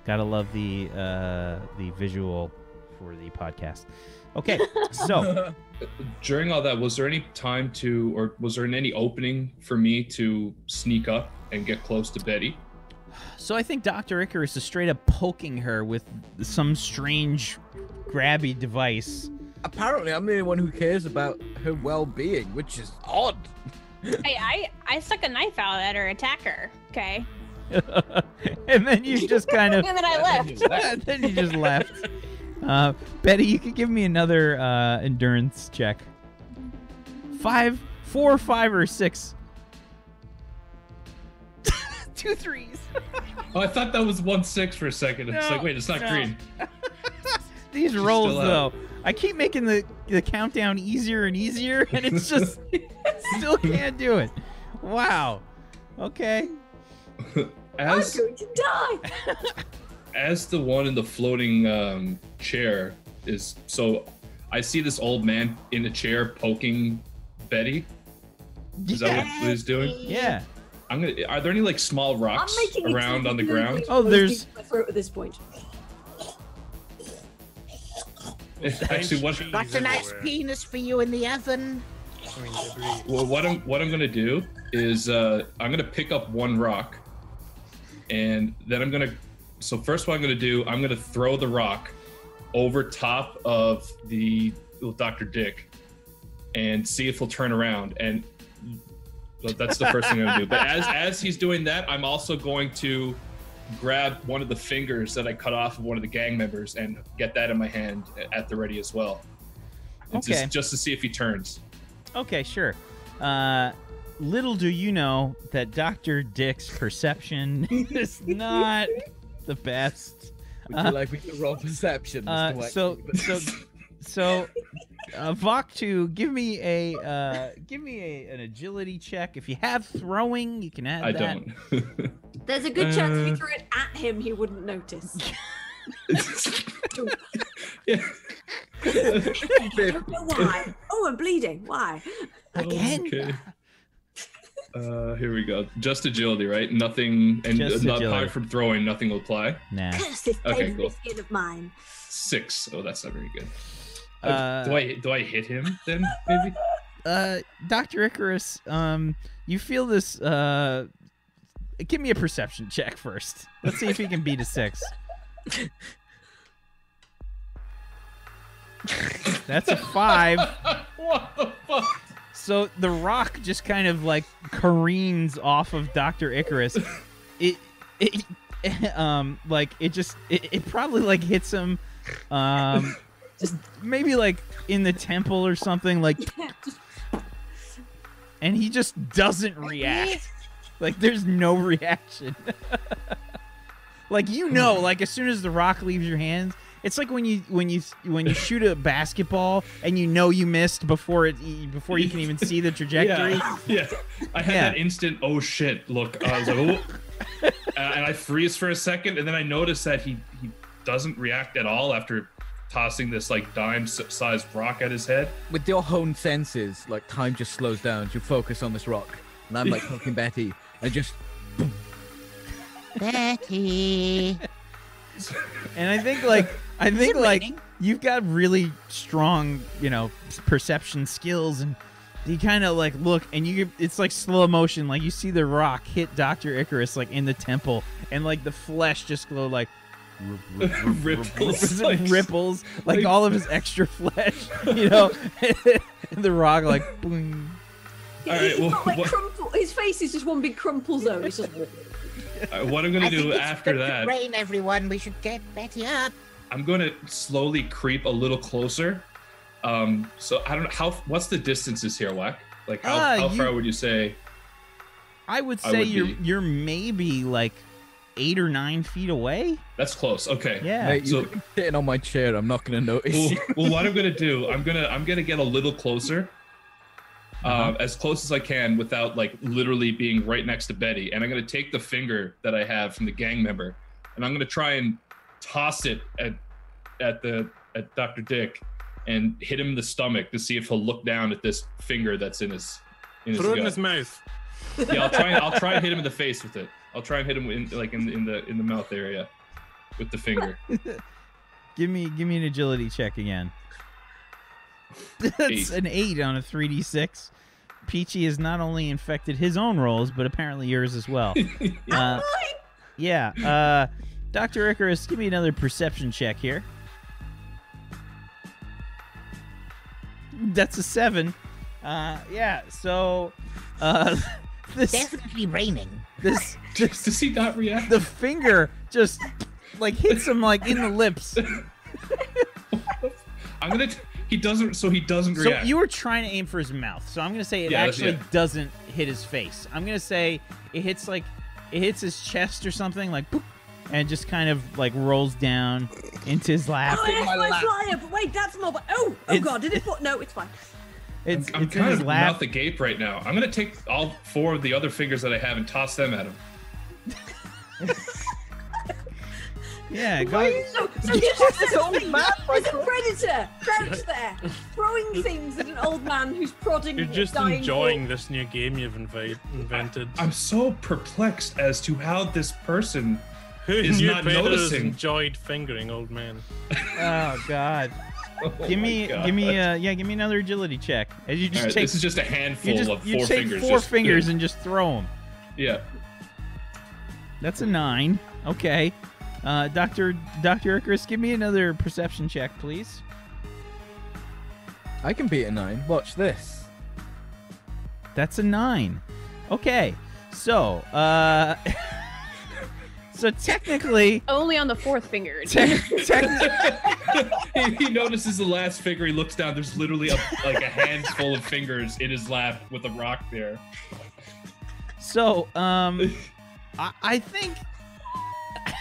gotta love the uh the visual for the podcast okay so During all that, was there any time to, or was there any opening for me to sneak up and get close to Betty? so i think dr icarus is straight up poking her with some strange grabby device Apparently, I'm the only one who cares about her well-being, which is odd. Hey, I, I stuck a knife out at her attacker. Okay. and then you just kind of And then I left. and then you just left uh betty you could give me another uh endurance check five four five or six two threes Oh, I thought that was one six for a second. It's like, wait, it's not no. green. These She's rolls still though, out. I keep making the the countdown easier and easier, and it's just still can't do it. Wow. Okay. As I'm going to die. As the one in the floating um, chair is so I see this old man in a chair poking Betty. Is that what, what he's doing? Yeah. I'm gonna. Are there any like small rocks around on the ground? Oh, there's- my throat at this point. Actually, what Got a nice penis for you in the oven. I mean, debris. well, what I'm what I'm gonna do is uh, I'm gonna pick up one rock, and then I'm gonna. So first, what I'm gonna do, I'm gonna throw the rock over top of the Dr. Dick, and see if he'll turn around. And that's the first thing I'm gonna do. But as as he's doing that, I'm also going to grab one of the fingers that I cut off of one of the gang members and get that in my hand at the ready as well. And Okay. Just, just to see if he turns. Okay, sure. Uh, little do you know that Dr. Dick's perception is not the best. Would Uh, you like me to roll perception? Uh, Mr. so, so, so, uh, Vaktu, give me a uh, give me a, an agility check. If you have throwing, you can add I that. don't. There's a good chance if Uh. you threw it at him, he wouldn't notice. yeah. I don't know why. Oh, I'm bleeding. Why? Again? Okay. Uh, here we go. Just agility, right? Nothing, and Just not agility. apart from throwing, nothing will apply. Nah. Curse this Okay, pain cool. skin of mine. Six. Oh, that's not very good. Uh, Uh, do I do I hit him then? Maybe. uh, Dr. Icarus, um, you feel this. Uh, give me a perception check first. Let's see if he can beat a six. That's a five. what the fuck? So the rock just kind of like careens off of Dr. Icarus. It, it, um, like it just, it, it probably like hits him, um, just maybe like in the temple or something, like, and he just doesn't react. Like there's no reaction. like you know, like as soon as the rock leaves your hands, it's like when you when you when you shoot a basketball and you know you missed before it before you can even see the trajectory. Yeah, yeah. I had Yeah. that instant oh shit look. I was like, oh, and I freeze for a second, and then I notice that he he doesn't react at all after tossing this like dime-sized rock at his head. With your honed senses, like time just slows down. You focus on this rock, and I'm like poking Betty, and just Betty. And I think like I think like raining? you've got really strong, you know, perception skills and you kind of like look and you it's like slow motion like you see the rock hit Dr. Icarus like in the temple and like the flesh just go like Ripples, like- ripples like, like- all of his extra flesh, you know. and the rock like boing. He- All right, he's well, got, like what- crumple. His face is just one big crumple zone. It's just. Uh, what I'm gonna I do it's after going that, Rain, everyone. We should get Betty up. I'm gonna slowly creep a little closer. Um, so I don't know how. What's the distances here, Wack? Like how, Ah, how you- far would you say? I would I say would you're be. you're maybe like 8 or 9 feet away. That's close. Okay. Yeah. mate, so- sitting on my chair. I'm not gonna notice. well, well, what I'm gonna do, I'm gonna I'm gonna get a little closer, Uh-huh. um, as close as I can without like literally being right next to Betty, and I'm gonna take the finger that I have from the gang member, and I'm gonna try and toss it at at the at Dr. Dick, and hit him in the stomach to see if he'll look down at this finger that's in his in his Throw it in his mouth. Yeah, I'll try and I'll try and hit him in the face with it. I'll try and hit him in like in, in the in the mouth area with the finger. Give me give me an agility check again. That's Eight. an 8 on a 3d6. Peachy has not only infected his own rolls, but apparently yours as well. Uh, yeah. Uh, Dr. Icarus, give me another perception check here. That's a 7. Uh, yeah, so uh, this Definitely raining. this this Does he not react? the finger just like hits him like in the lips. I'm gonna. T- he doesn't. So he doesn't react. So you were trying to aim for his mouth. So I'm gonna say it Yeah, actually yeah. doesn't hit his face. I'm gonna say it hits like it hits his chest or something like boop, and just kind of like rolls down into his lap. Oh, yes, my my lap. flyer. But wait, that's more. Oh, oh It's- god, did it put? No, it's fine. It's, I'm it's in kind his of lap. the agape right now. I'm gonna take all four of the other fingers that I have and toss them at him. Yeah, go. Why are you so? So You this just is an old thing. man, There's a predator crouched there, throwing things at an old man who's prodding. You're just dying enjoying bull. this new game you've invite, invented. I'm so perplexed as to how this person. Who is not noticing. enjoyed fingering old man. Oh God. Oh Give me, God. give me, uh, yeah, give me another agility check. As you just All right, take, this is just a you handful just, of you four take fingers. four just- fingers and just throw them. Yeah. That's a nine. Okay. Uh, Doctor Doctor Icarus, give me another perception check, please. I can beat a nine. Watch this. That's a nine. Okay. So, uh, so technically, Only on the fourth finger. te- tec- he, he notices the last finger. He looks down. There's literally a, like a handful of fingers in his lap with a rock there. so, um, I, I think.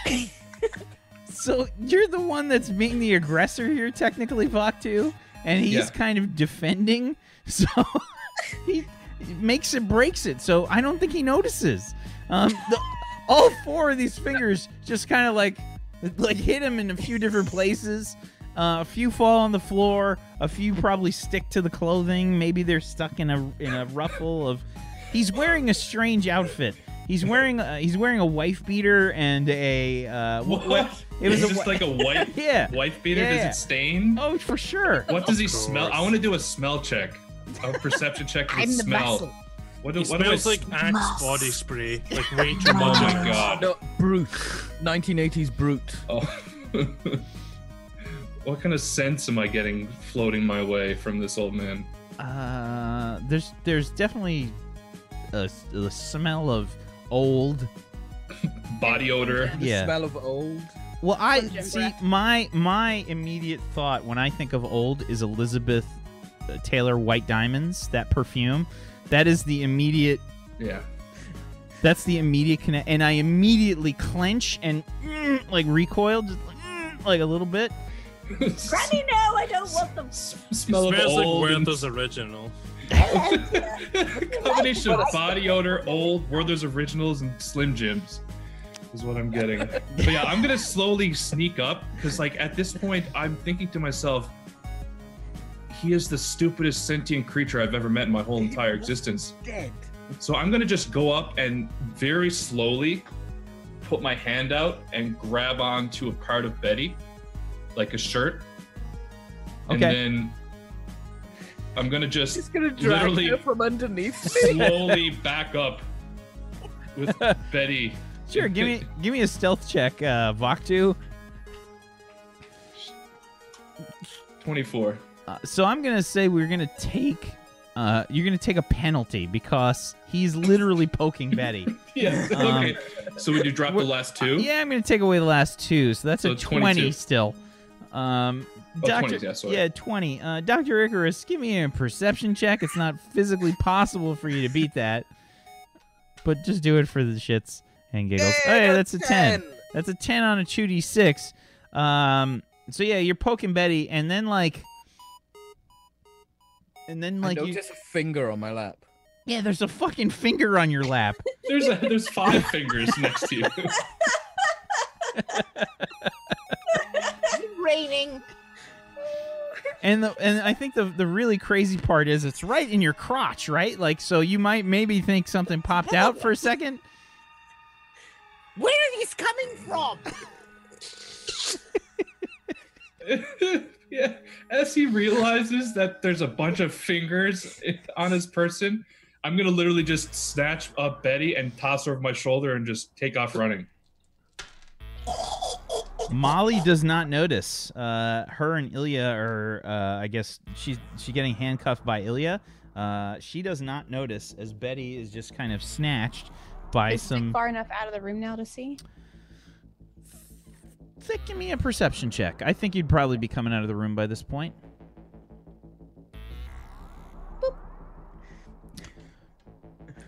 so you're the one that's being the aggressor here, technically, Vaktu, and he's Yeah. kind of defending. So he makes it, breaks it. So I don't think he notices. Um, the, all four of these fingers just kind of like, like hit him in a few different places. Uh, a few fall on the floor. A few probably stick to the clothing. Maybe they're stuck in a in a ruffle of. He's wearing a strange outfit. He's wearing a, he's wearing a wife beater and a uh, What? what- It was Is a this wa- like a white yeah. wife beater? Yeah. Does it stain? Oh, for sure. What does he Of smell? I want to do a smell check, a perception check for I'm the smell. muscle. What do, It what smells like Axe Moss. body spray, like way too Oh my god. No, Brut. 1980s Brut. Oh. what kind of sense am I getting floating my way from this old man? Uh, there's there's definitely a, a smell of old. Body odor. The Yeah. smell of old. Well, I see my my immediate thought when I think of old is Elizabeth uh, Taylor White Diamonds. That perfume. That is the immediate. Yeah. That's the immediate connect, and I immediately clench and mm, like recoil, just like, mm, like a little bit. Granny, no, I don't want them. Smell of Smells old. like and- Werther's original. combination of body odor, old, Werther's Originals, and Slim Jims is what I'm getting. But yeah, I'm gonna slowly sneak up because, like, at this point, I'm thinking to myself, he is the stupidest sentient creature I've ever met in my whole entire existence. Dead. So I'm gonna just go up and very slowly put my hand out and grab onto a part of Betty, like a shirt. Okay. And then I'm gonna just He's gonna drag Literally- her from underneath. slowly back up with Betty. Sure, give me give me a stealth check, uh, Vaktu. 24. Uh, so I'm gonna say we're gonna take. Uh, you're gonna take a penalty because he's literally poking Betty. Yeah. Um, okay. So would you drop the last two? Yeah, I'm gonna take away the last two, so that's So a 20 still. Um, Oh, Doctor, 20, yeah, sorry. yeah, 20. Uh, Doctor Icarus, give me a perception check. It's not physically possible for you to beat that, but just do it for the shits and giggles. oh yeah, that's a 10. That's a 10 on a 2d6. Um, so yeah, you're poking Betty, and then like, and then I like you, notice a finger on my lap. yeah, there's a fucking finger on your lap. There's a, there's five fingers next to you. Raining. And the and I think the the really crazy part is it's right in your crotch, right? Like so you might maybe think something popped out for a second. Where are these coming from? yeah. As he realizes that there's a bunch of fingers on his person, I'm gonna literally just snatch up Betty and toss her over my shoulder and just take off running. Molly does not notice. Uh, her and Ilya are, uh, I guess she's she getting handcuffed by Ilya. Uh, she does not notice as Betty is just kind of snatched by Is some. far enough out of the room now to see? Give me a perception check. I think you'd probably be coming out of the room by this point.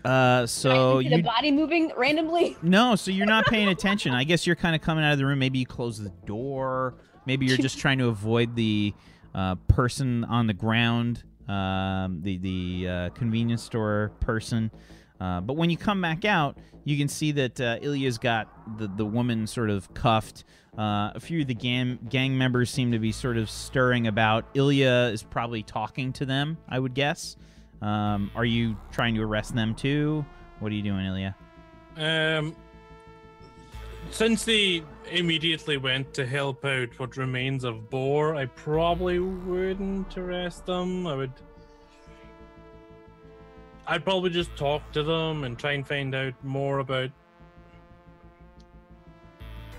Uh, so it a body moving randomly? No, so you're not paying attention. I guess you're kind of coming out of the room. Maybe you close the door. Maybe you're just trying to avoid the uh, person on the ground, um, the the uh, convenience store person. Uh, but when you come back out, you can see that uh, Ilya's got the, the woman sort of cuffed. Uh, a few of the gang, gang members seem to be sort of stirring about. Ilya is probably talking to them, I would guess. Um, are you trying to arrest them too? What are you doing, Ilya? Um, since they immediately went to help out what remains of Boar, I probably wouldn't arrest them. I would. I'd probably just talk to them and try and find out more about.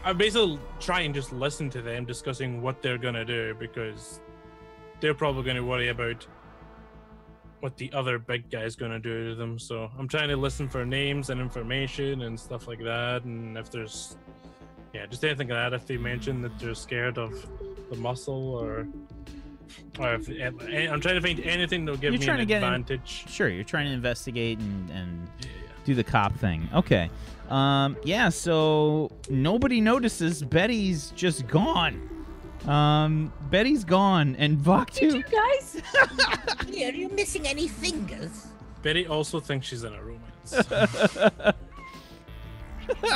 I basically try and just listen to them discussing what they're gonna do because they're probably gonna worry about what the other big guy's gonna do to them. So I'm trying to listen for names and information and stuff like that. And if there's, yeah, just anything like that. If they mention that they're scared of the muscle or, or if eh, I'm trying to find anything that'll give You're me trying an to get in- advantage. Sure, you're trying to investigate and, and Yeah. do the cop thing. Okay. Um, yeah, so nobody notices Betty's just gone. Um, Betty's gone, and You Vaktu. guys? Are you missing any fingers? Betty also thinks she's in a romance.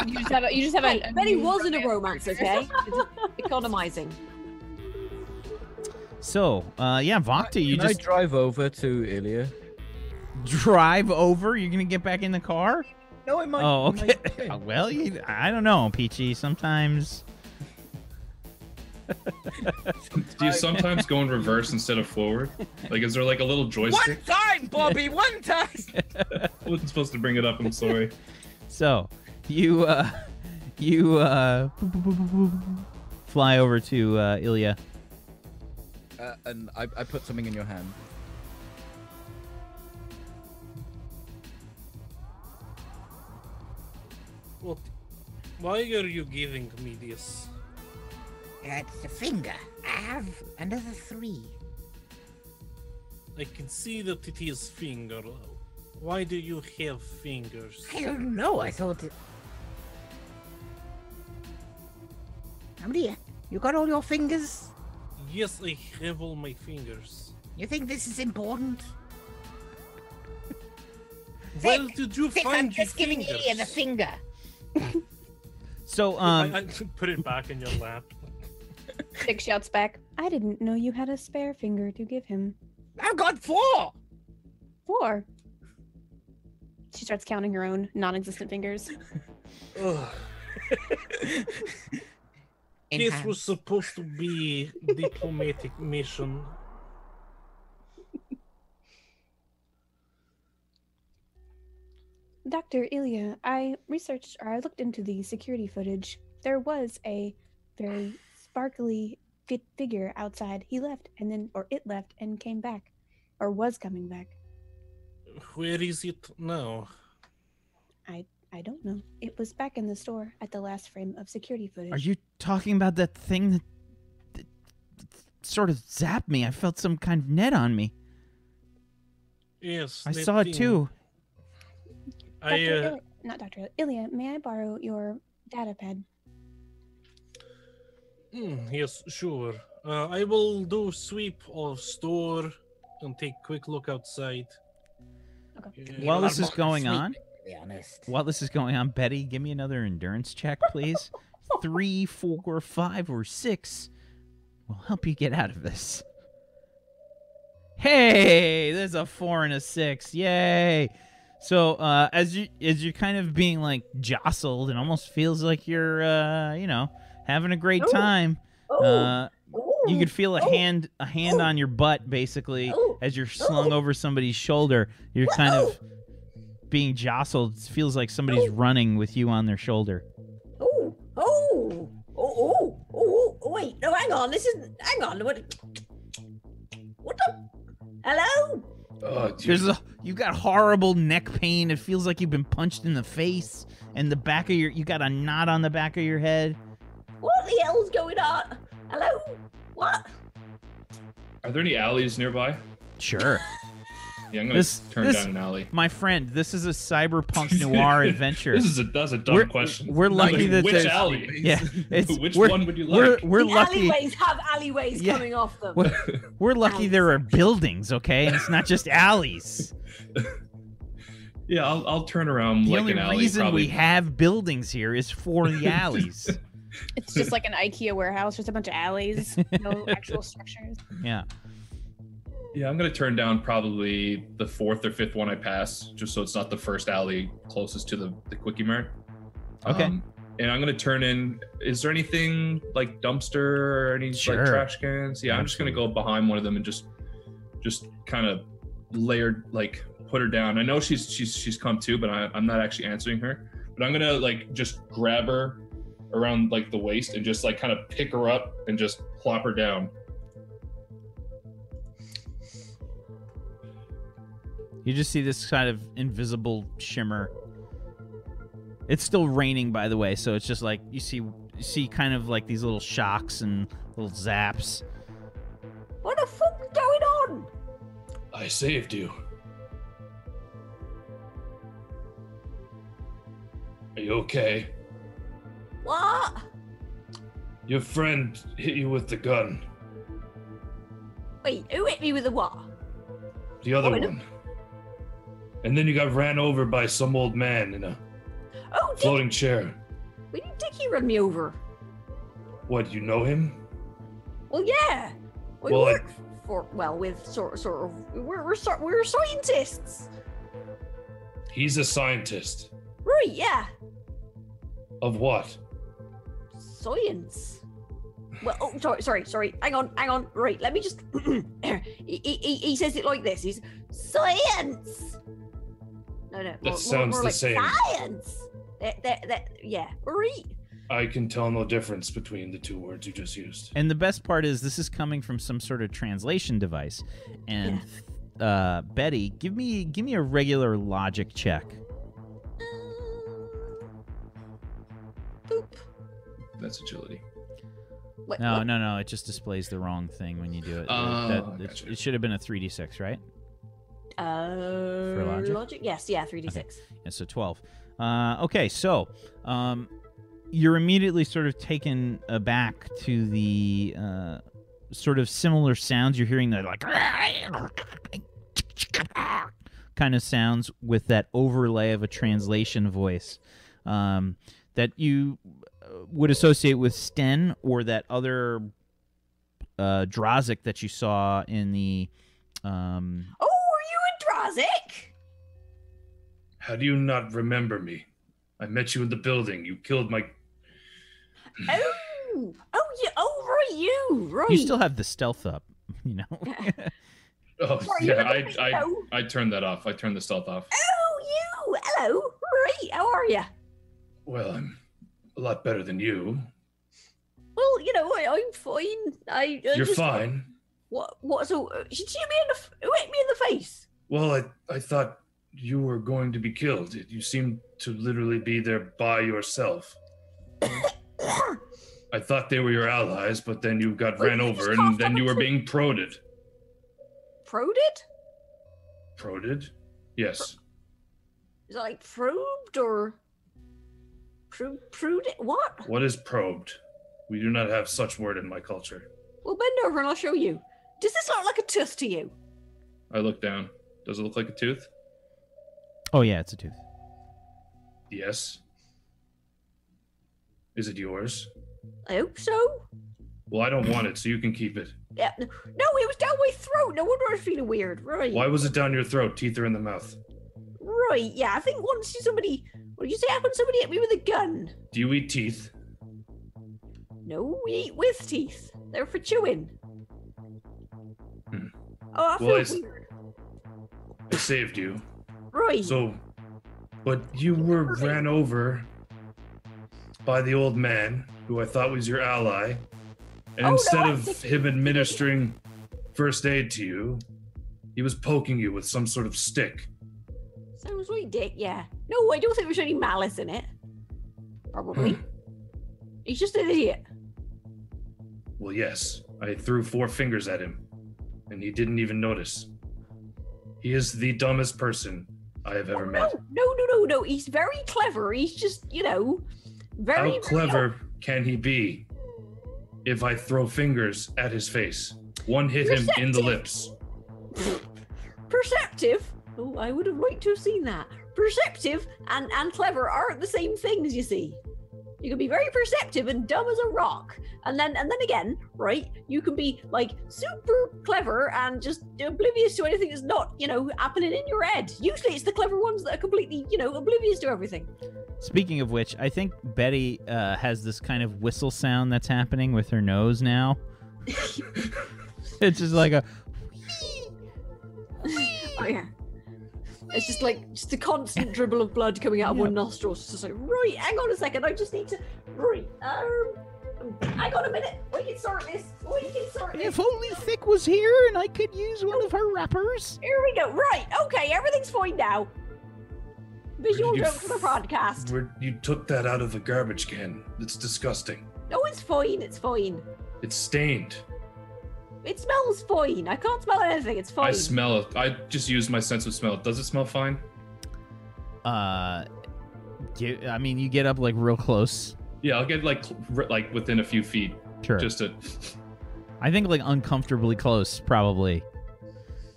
You just have a, you just have Hey, a, a Betty new was in a romance, okay? Economizing. So, uh, yeah, Vaktu, you Can just I drive over to Ilya? drive over. You're gonna get back in the car. No, I might. Oh, okay. might- Uh, well, you, I don't know, Peachy. Sometimes. Do you sometimes go in reverse instead of forward? Like, is there like a little joystick? One joystick? time, Bobby. One time. I wasn't supposed to bring it up. I'm sorry. So, you, uh, you, uh, fly over to uh, Ilya. Uh, and I, I put something in your hand. What? Why are you giving me this? That's a finger. I have another three. I can see that it is finger. Why do you have fingers? I don't know. I thought it. You got all your fingers? Yes, I have all my fingers. You think this is important? Where did you Think find I'm just giving fingers? Ilya the finger. So, um, I- put it back in your lap. Big shouts back. I didn't know you had a spare finger to give him. I've got four. Four. She starts counting her own non-existent fingers. This was supposed to be diplomatic mission. Dr. Ilya, I researched or I looked into the security footage. There was a very sparkly fit figure outside. He left and then or it left and came back or was coming back. Where is it now? I I don't know. It was back in the store at the last frame of security footage. are you talking about that thing that, that sort of zapped me? I felt some kind of net on me. Yes, I that saw it too. Dr. I uh, Ilya, not Dr. Ilya, may I borrow your data pad? hmm, yes, sure. Uh, I will do sweep of store and take a quick look outside. Okay. Uh, While this is going sweet, on, be honest. while this is going on, Betty, give me another endurance check, please. Three, four, five, or six will help you get out of this. Hey, there's a four and a six. Yay! So uh, as you as you're kind of being like jostled, it almost feels like you're uh, you know having a great Ooh. time. Oh, Uh, you could feel a oh, hand a hand on your butt basically oh, as you're slung oh. over somebody's shoulder. You're kind of being jostled. It feels like somebody's running with you on their shoulder. Oh, oh, oh, oh, oh, oh, wait, no, hang on, this is, hang on, what, what the, hello? Oh, dude. There's a you got horrible neck pain. It feels like you've been punched in the face and the back of your you got a knot on the back of your head. What the hell's going on? Hello? What? Are there any alleys nearby? Sure. Yeah, I'm gonna This- turn this- down an alley. My friend, this is a cyberpunk noir adventure. This is a that's a dumb We're- question. we're lucky Like, that which alley? Yeah, it's which we're, one would you we're like? we're the lucky. alleyways have alleyways Yeah. coming off them. We're, we're lucky there are buildings, okay? And it's not just alleys. yeah, I'll, I'll turn around The like only an alley. reason probably. we have buildings here is for the alleys. It's just like an IKEA warehouse, just a bunch of alleys, no actual structures. yeah. Yeah, I'm gonna turn down probably the fourth or fifth one I pass, just so it's not the first alley closest to the the quickie mart. Okay. Um, and I'm gonna turn in. Is there anything like dumpster or any Sure. like trash cans? Yeah, I'm just gonna go behind one of them and just, just kind of layered like put her down. I know she's she's she's come to, but I, I'm not actually answering her. But I'm gonna like just grab her around like the waist and just like kind of pick her up and just plop her down. You just see this kind of invisible shimmer. It's still raining, by the way, so it's just like you see, you see kind of like these little shocks and little zaps. What the fuck is going on? I saved you. Are you okay? What? Your friend hit you with the gun. Wait, who hit me with the what? The other Oh, I know. one. And then you got ran over by some old man in a Oh, floating chair. we did Dickie run me over. What, you know him? Well, yeah. We Well, I- work for, well, with sort, sort of, we're, we're, we're scientists. He's a scientist. Right, yeah. Of what? Science. Well, oh, sorry, sorry, sorry. Hang on, hang on. Right, let me just. he, he, he- he says it like this. He's science. No, no. more- more- sounds more the like same. Science. That, that, that, yeah. Right. I can tell no difference between the two words you just used. And the best part is this is coming from some sort of translation device. And uh, Betty, give me give me a regular logic check. Boop. That's agility. Wait, No, what? no, no. It just displays the wrong thing when you do it. Oh, That- it, gotcha. it should have been a 3d6, right? Uh, logic? Yes, yeah, 3d6. Yeah, so 12. Uh, okay, so um, you're immediately sort of taken aback to the uh, sort of similar sounds. You're hearing that like kind of sounds with that overlay of a translation voice um, that you uh, would associate with Sten or that other uh, Drazik that you saw in the. Um, Oh, are you a Drazik? How do you not remember me? I met you in the building. You killed my. Oh, oh, you, oh, right, you, right. you still have the stealth up, you know. Oh Sorry, yeah, were I I. I turned that off. I turned the stealth off. Oh, you, hello, right, how are you? Well, I'm a lot better than you. Well, you know, I, I'm fine. I, I You're just, fine. What, what, so, uh, she hit me in the, hit me in the face? Well, I I thought you were going to be killed. You seemed to literally be there by yourself. I thought they were your allies, but then you got Well, ran you over, and then you were being proded. Proded? Proded? Yes. Is that like probed or pro- pruded? What? What is probed? We do not have such word in my culture. Well, bend over and I'll show you. Does this look like a tooth to you? I look down. Does it look like a tooth? oh yeah, it's a tooth. Yes. Is it yours? I hope so. Well, I don't want it, so you can keep it. Yeah. No, it was down my throat. No wonder I was feeling weird. Right. Why was it down your throat? Teeth are in the mouth. Right. Yeah. I think once you somebody, what did you say happened? Somebody hit me with a gun. Do you eat teeth? No, we eat with teeth. They're for chewing. Hmm. Oh, I feel Well, it's- weird. I saved you. Right. So, but you were ran over by the old man, who I thought was your ally, and Oh, instead I of him administering first aid to you, he was poking you with some sort of stick. Sounds like dick. Yeah. No, I don't think there's any malice in it. Probably. Hmm. He's just an idiot. Well, yes, I threw four fingers at him, and he didn't even notice. He is the dumbest person I have ever Oh, met. no, no, no, no, no. He's very clever. He's just, you know, very How very- clever can he be if I throw fingers at his face? One hit him in the lips. perceptive. Oh, I would have liked to have seen that. Perceptive and and clever aren't the same things, you see. You can be very perceptive and dumb as a rock, and then and then again, right? You can be like super clever and just oblivious to anything that's not, you know, happening in your head. Usually, it's the clever ones that are completely, you know, oblivious to everything. Speaking of which, I think Betty uh, has this kind of whistle sound that's happening with her nose now. it's just like a. Oh yeah. It's just like just a constant dribble of blood coming out of one nostril. It's just like, right, hang on a second, I just need to right, um hang on a minute. We can sort this. We can sort this. If only Thick was here and I could use one of her wrappers. Here we go. Right, okay, everything's fine now. Visual You joke for the podcast. Where you took that out of the garbage can. It's disgusting. No, it's fine, it's fine. It's stained. It smells fine. I can't smell anything, it's fine. I smell it. I just used my sense of smell. Does it smell fine? Uh, do- I mean, you get up like real close. Yeah, I'll get like cl- r- like within a few feet. Sure. Just to. I think like uncomfortably close, probably.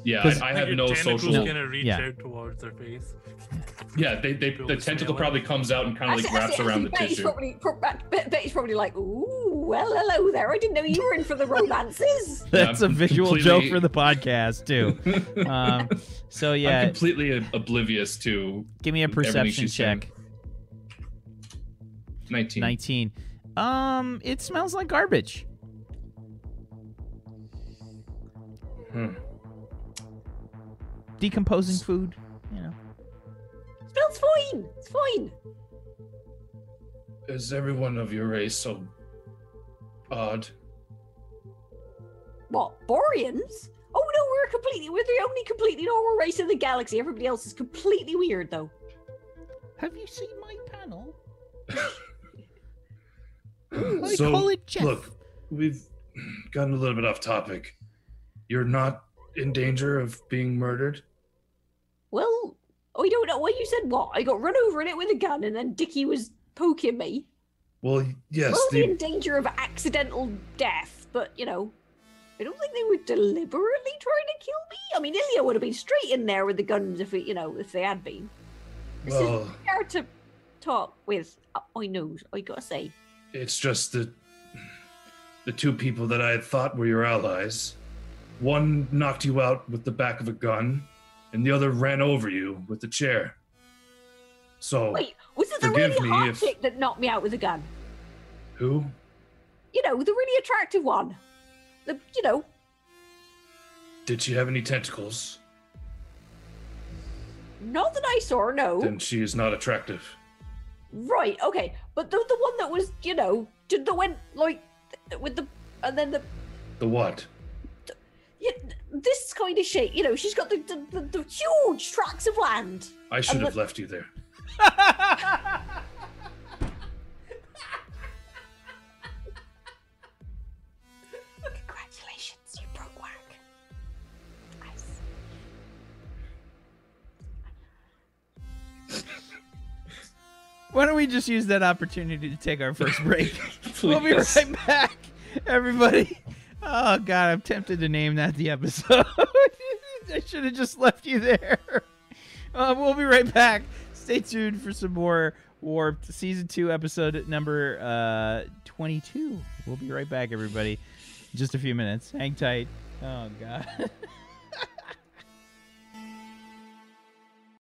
Yeah, 'Cause- I, I have no tentacles social. gonna reach Yeah. out towards their face. Yeah, they, they the the tentacle smell. probably comes out and kind of like see- wraps see- around see the Betty's tissue. Probably, pro- Bet- Betty's probably like, ooh, well, hello there. I didn't know you were in for the romances. That's a I'm visual completely- joke for the podcast too. um, so I'm yeah, completely oblivious to give me a everything perception she's saying. check. 19. Nineteen. Um, it smells like garbage. Hmm. Decomposing food. You know. smells fine. It's fine. Is everyone of your race so odd? What, Boreans? Oh no, we're completely, we're the only completely normal race in the galaxy. Everybody else is completely weird though. Have you seen my panel? I I call it Jeff. Look, we've gotten a little bit off topic. You're not in danger of being murdered? Well, I don't know. Well, you said what? I got run over in it with a gun and then Dickie was poking me. Well, yes, Well, the, in danger of accidental death, but you know, I don't think they were deliberately trying to kill me. I mean, Ilya would have been straight in there with the guns if it, you know, if they had been. This is Well, hard to talk with. I know. I gotta say. it's just that the two people that I had thought were your allies, one knocked you out with the back of a gun, and the other ran over you with the chair. So, Wait, was it the forgive really me hot if- chick that knocked me out with a gun? who? You know, the really attractive one. The, you know, Did she have any tentacles? not that I saw. No. Then she is not attractive. Right. Okay. But the the one that was, you know, did that went like th- with the and then the The what? Yeah, this kind of shit, You know, she's got the the, the, the huge tracts of land. I should And have the- left you there. Congratulations, you broke whack. Why don't we just use that opportunity to take our first break? we'll be right back, everybody. Oh God, I'm tempted to name that the episode. I should have just left you there. Uh, we'll be right back. Stay tuned for some more Warped season two, episode number uh, 22. We'll be right back, everybody. Just a few minutes. Hang tight. Oh God.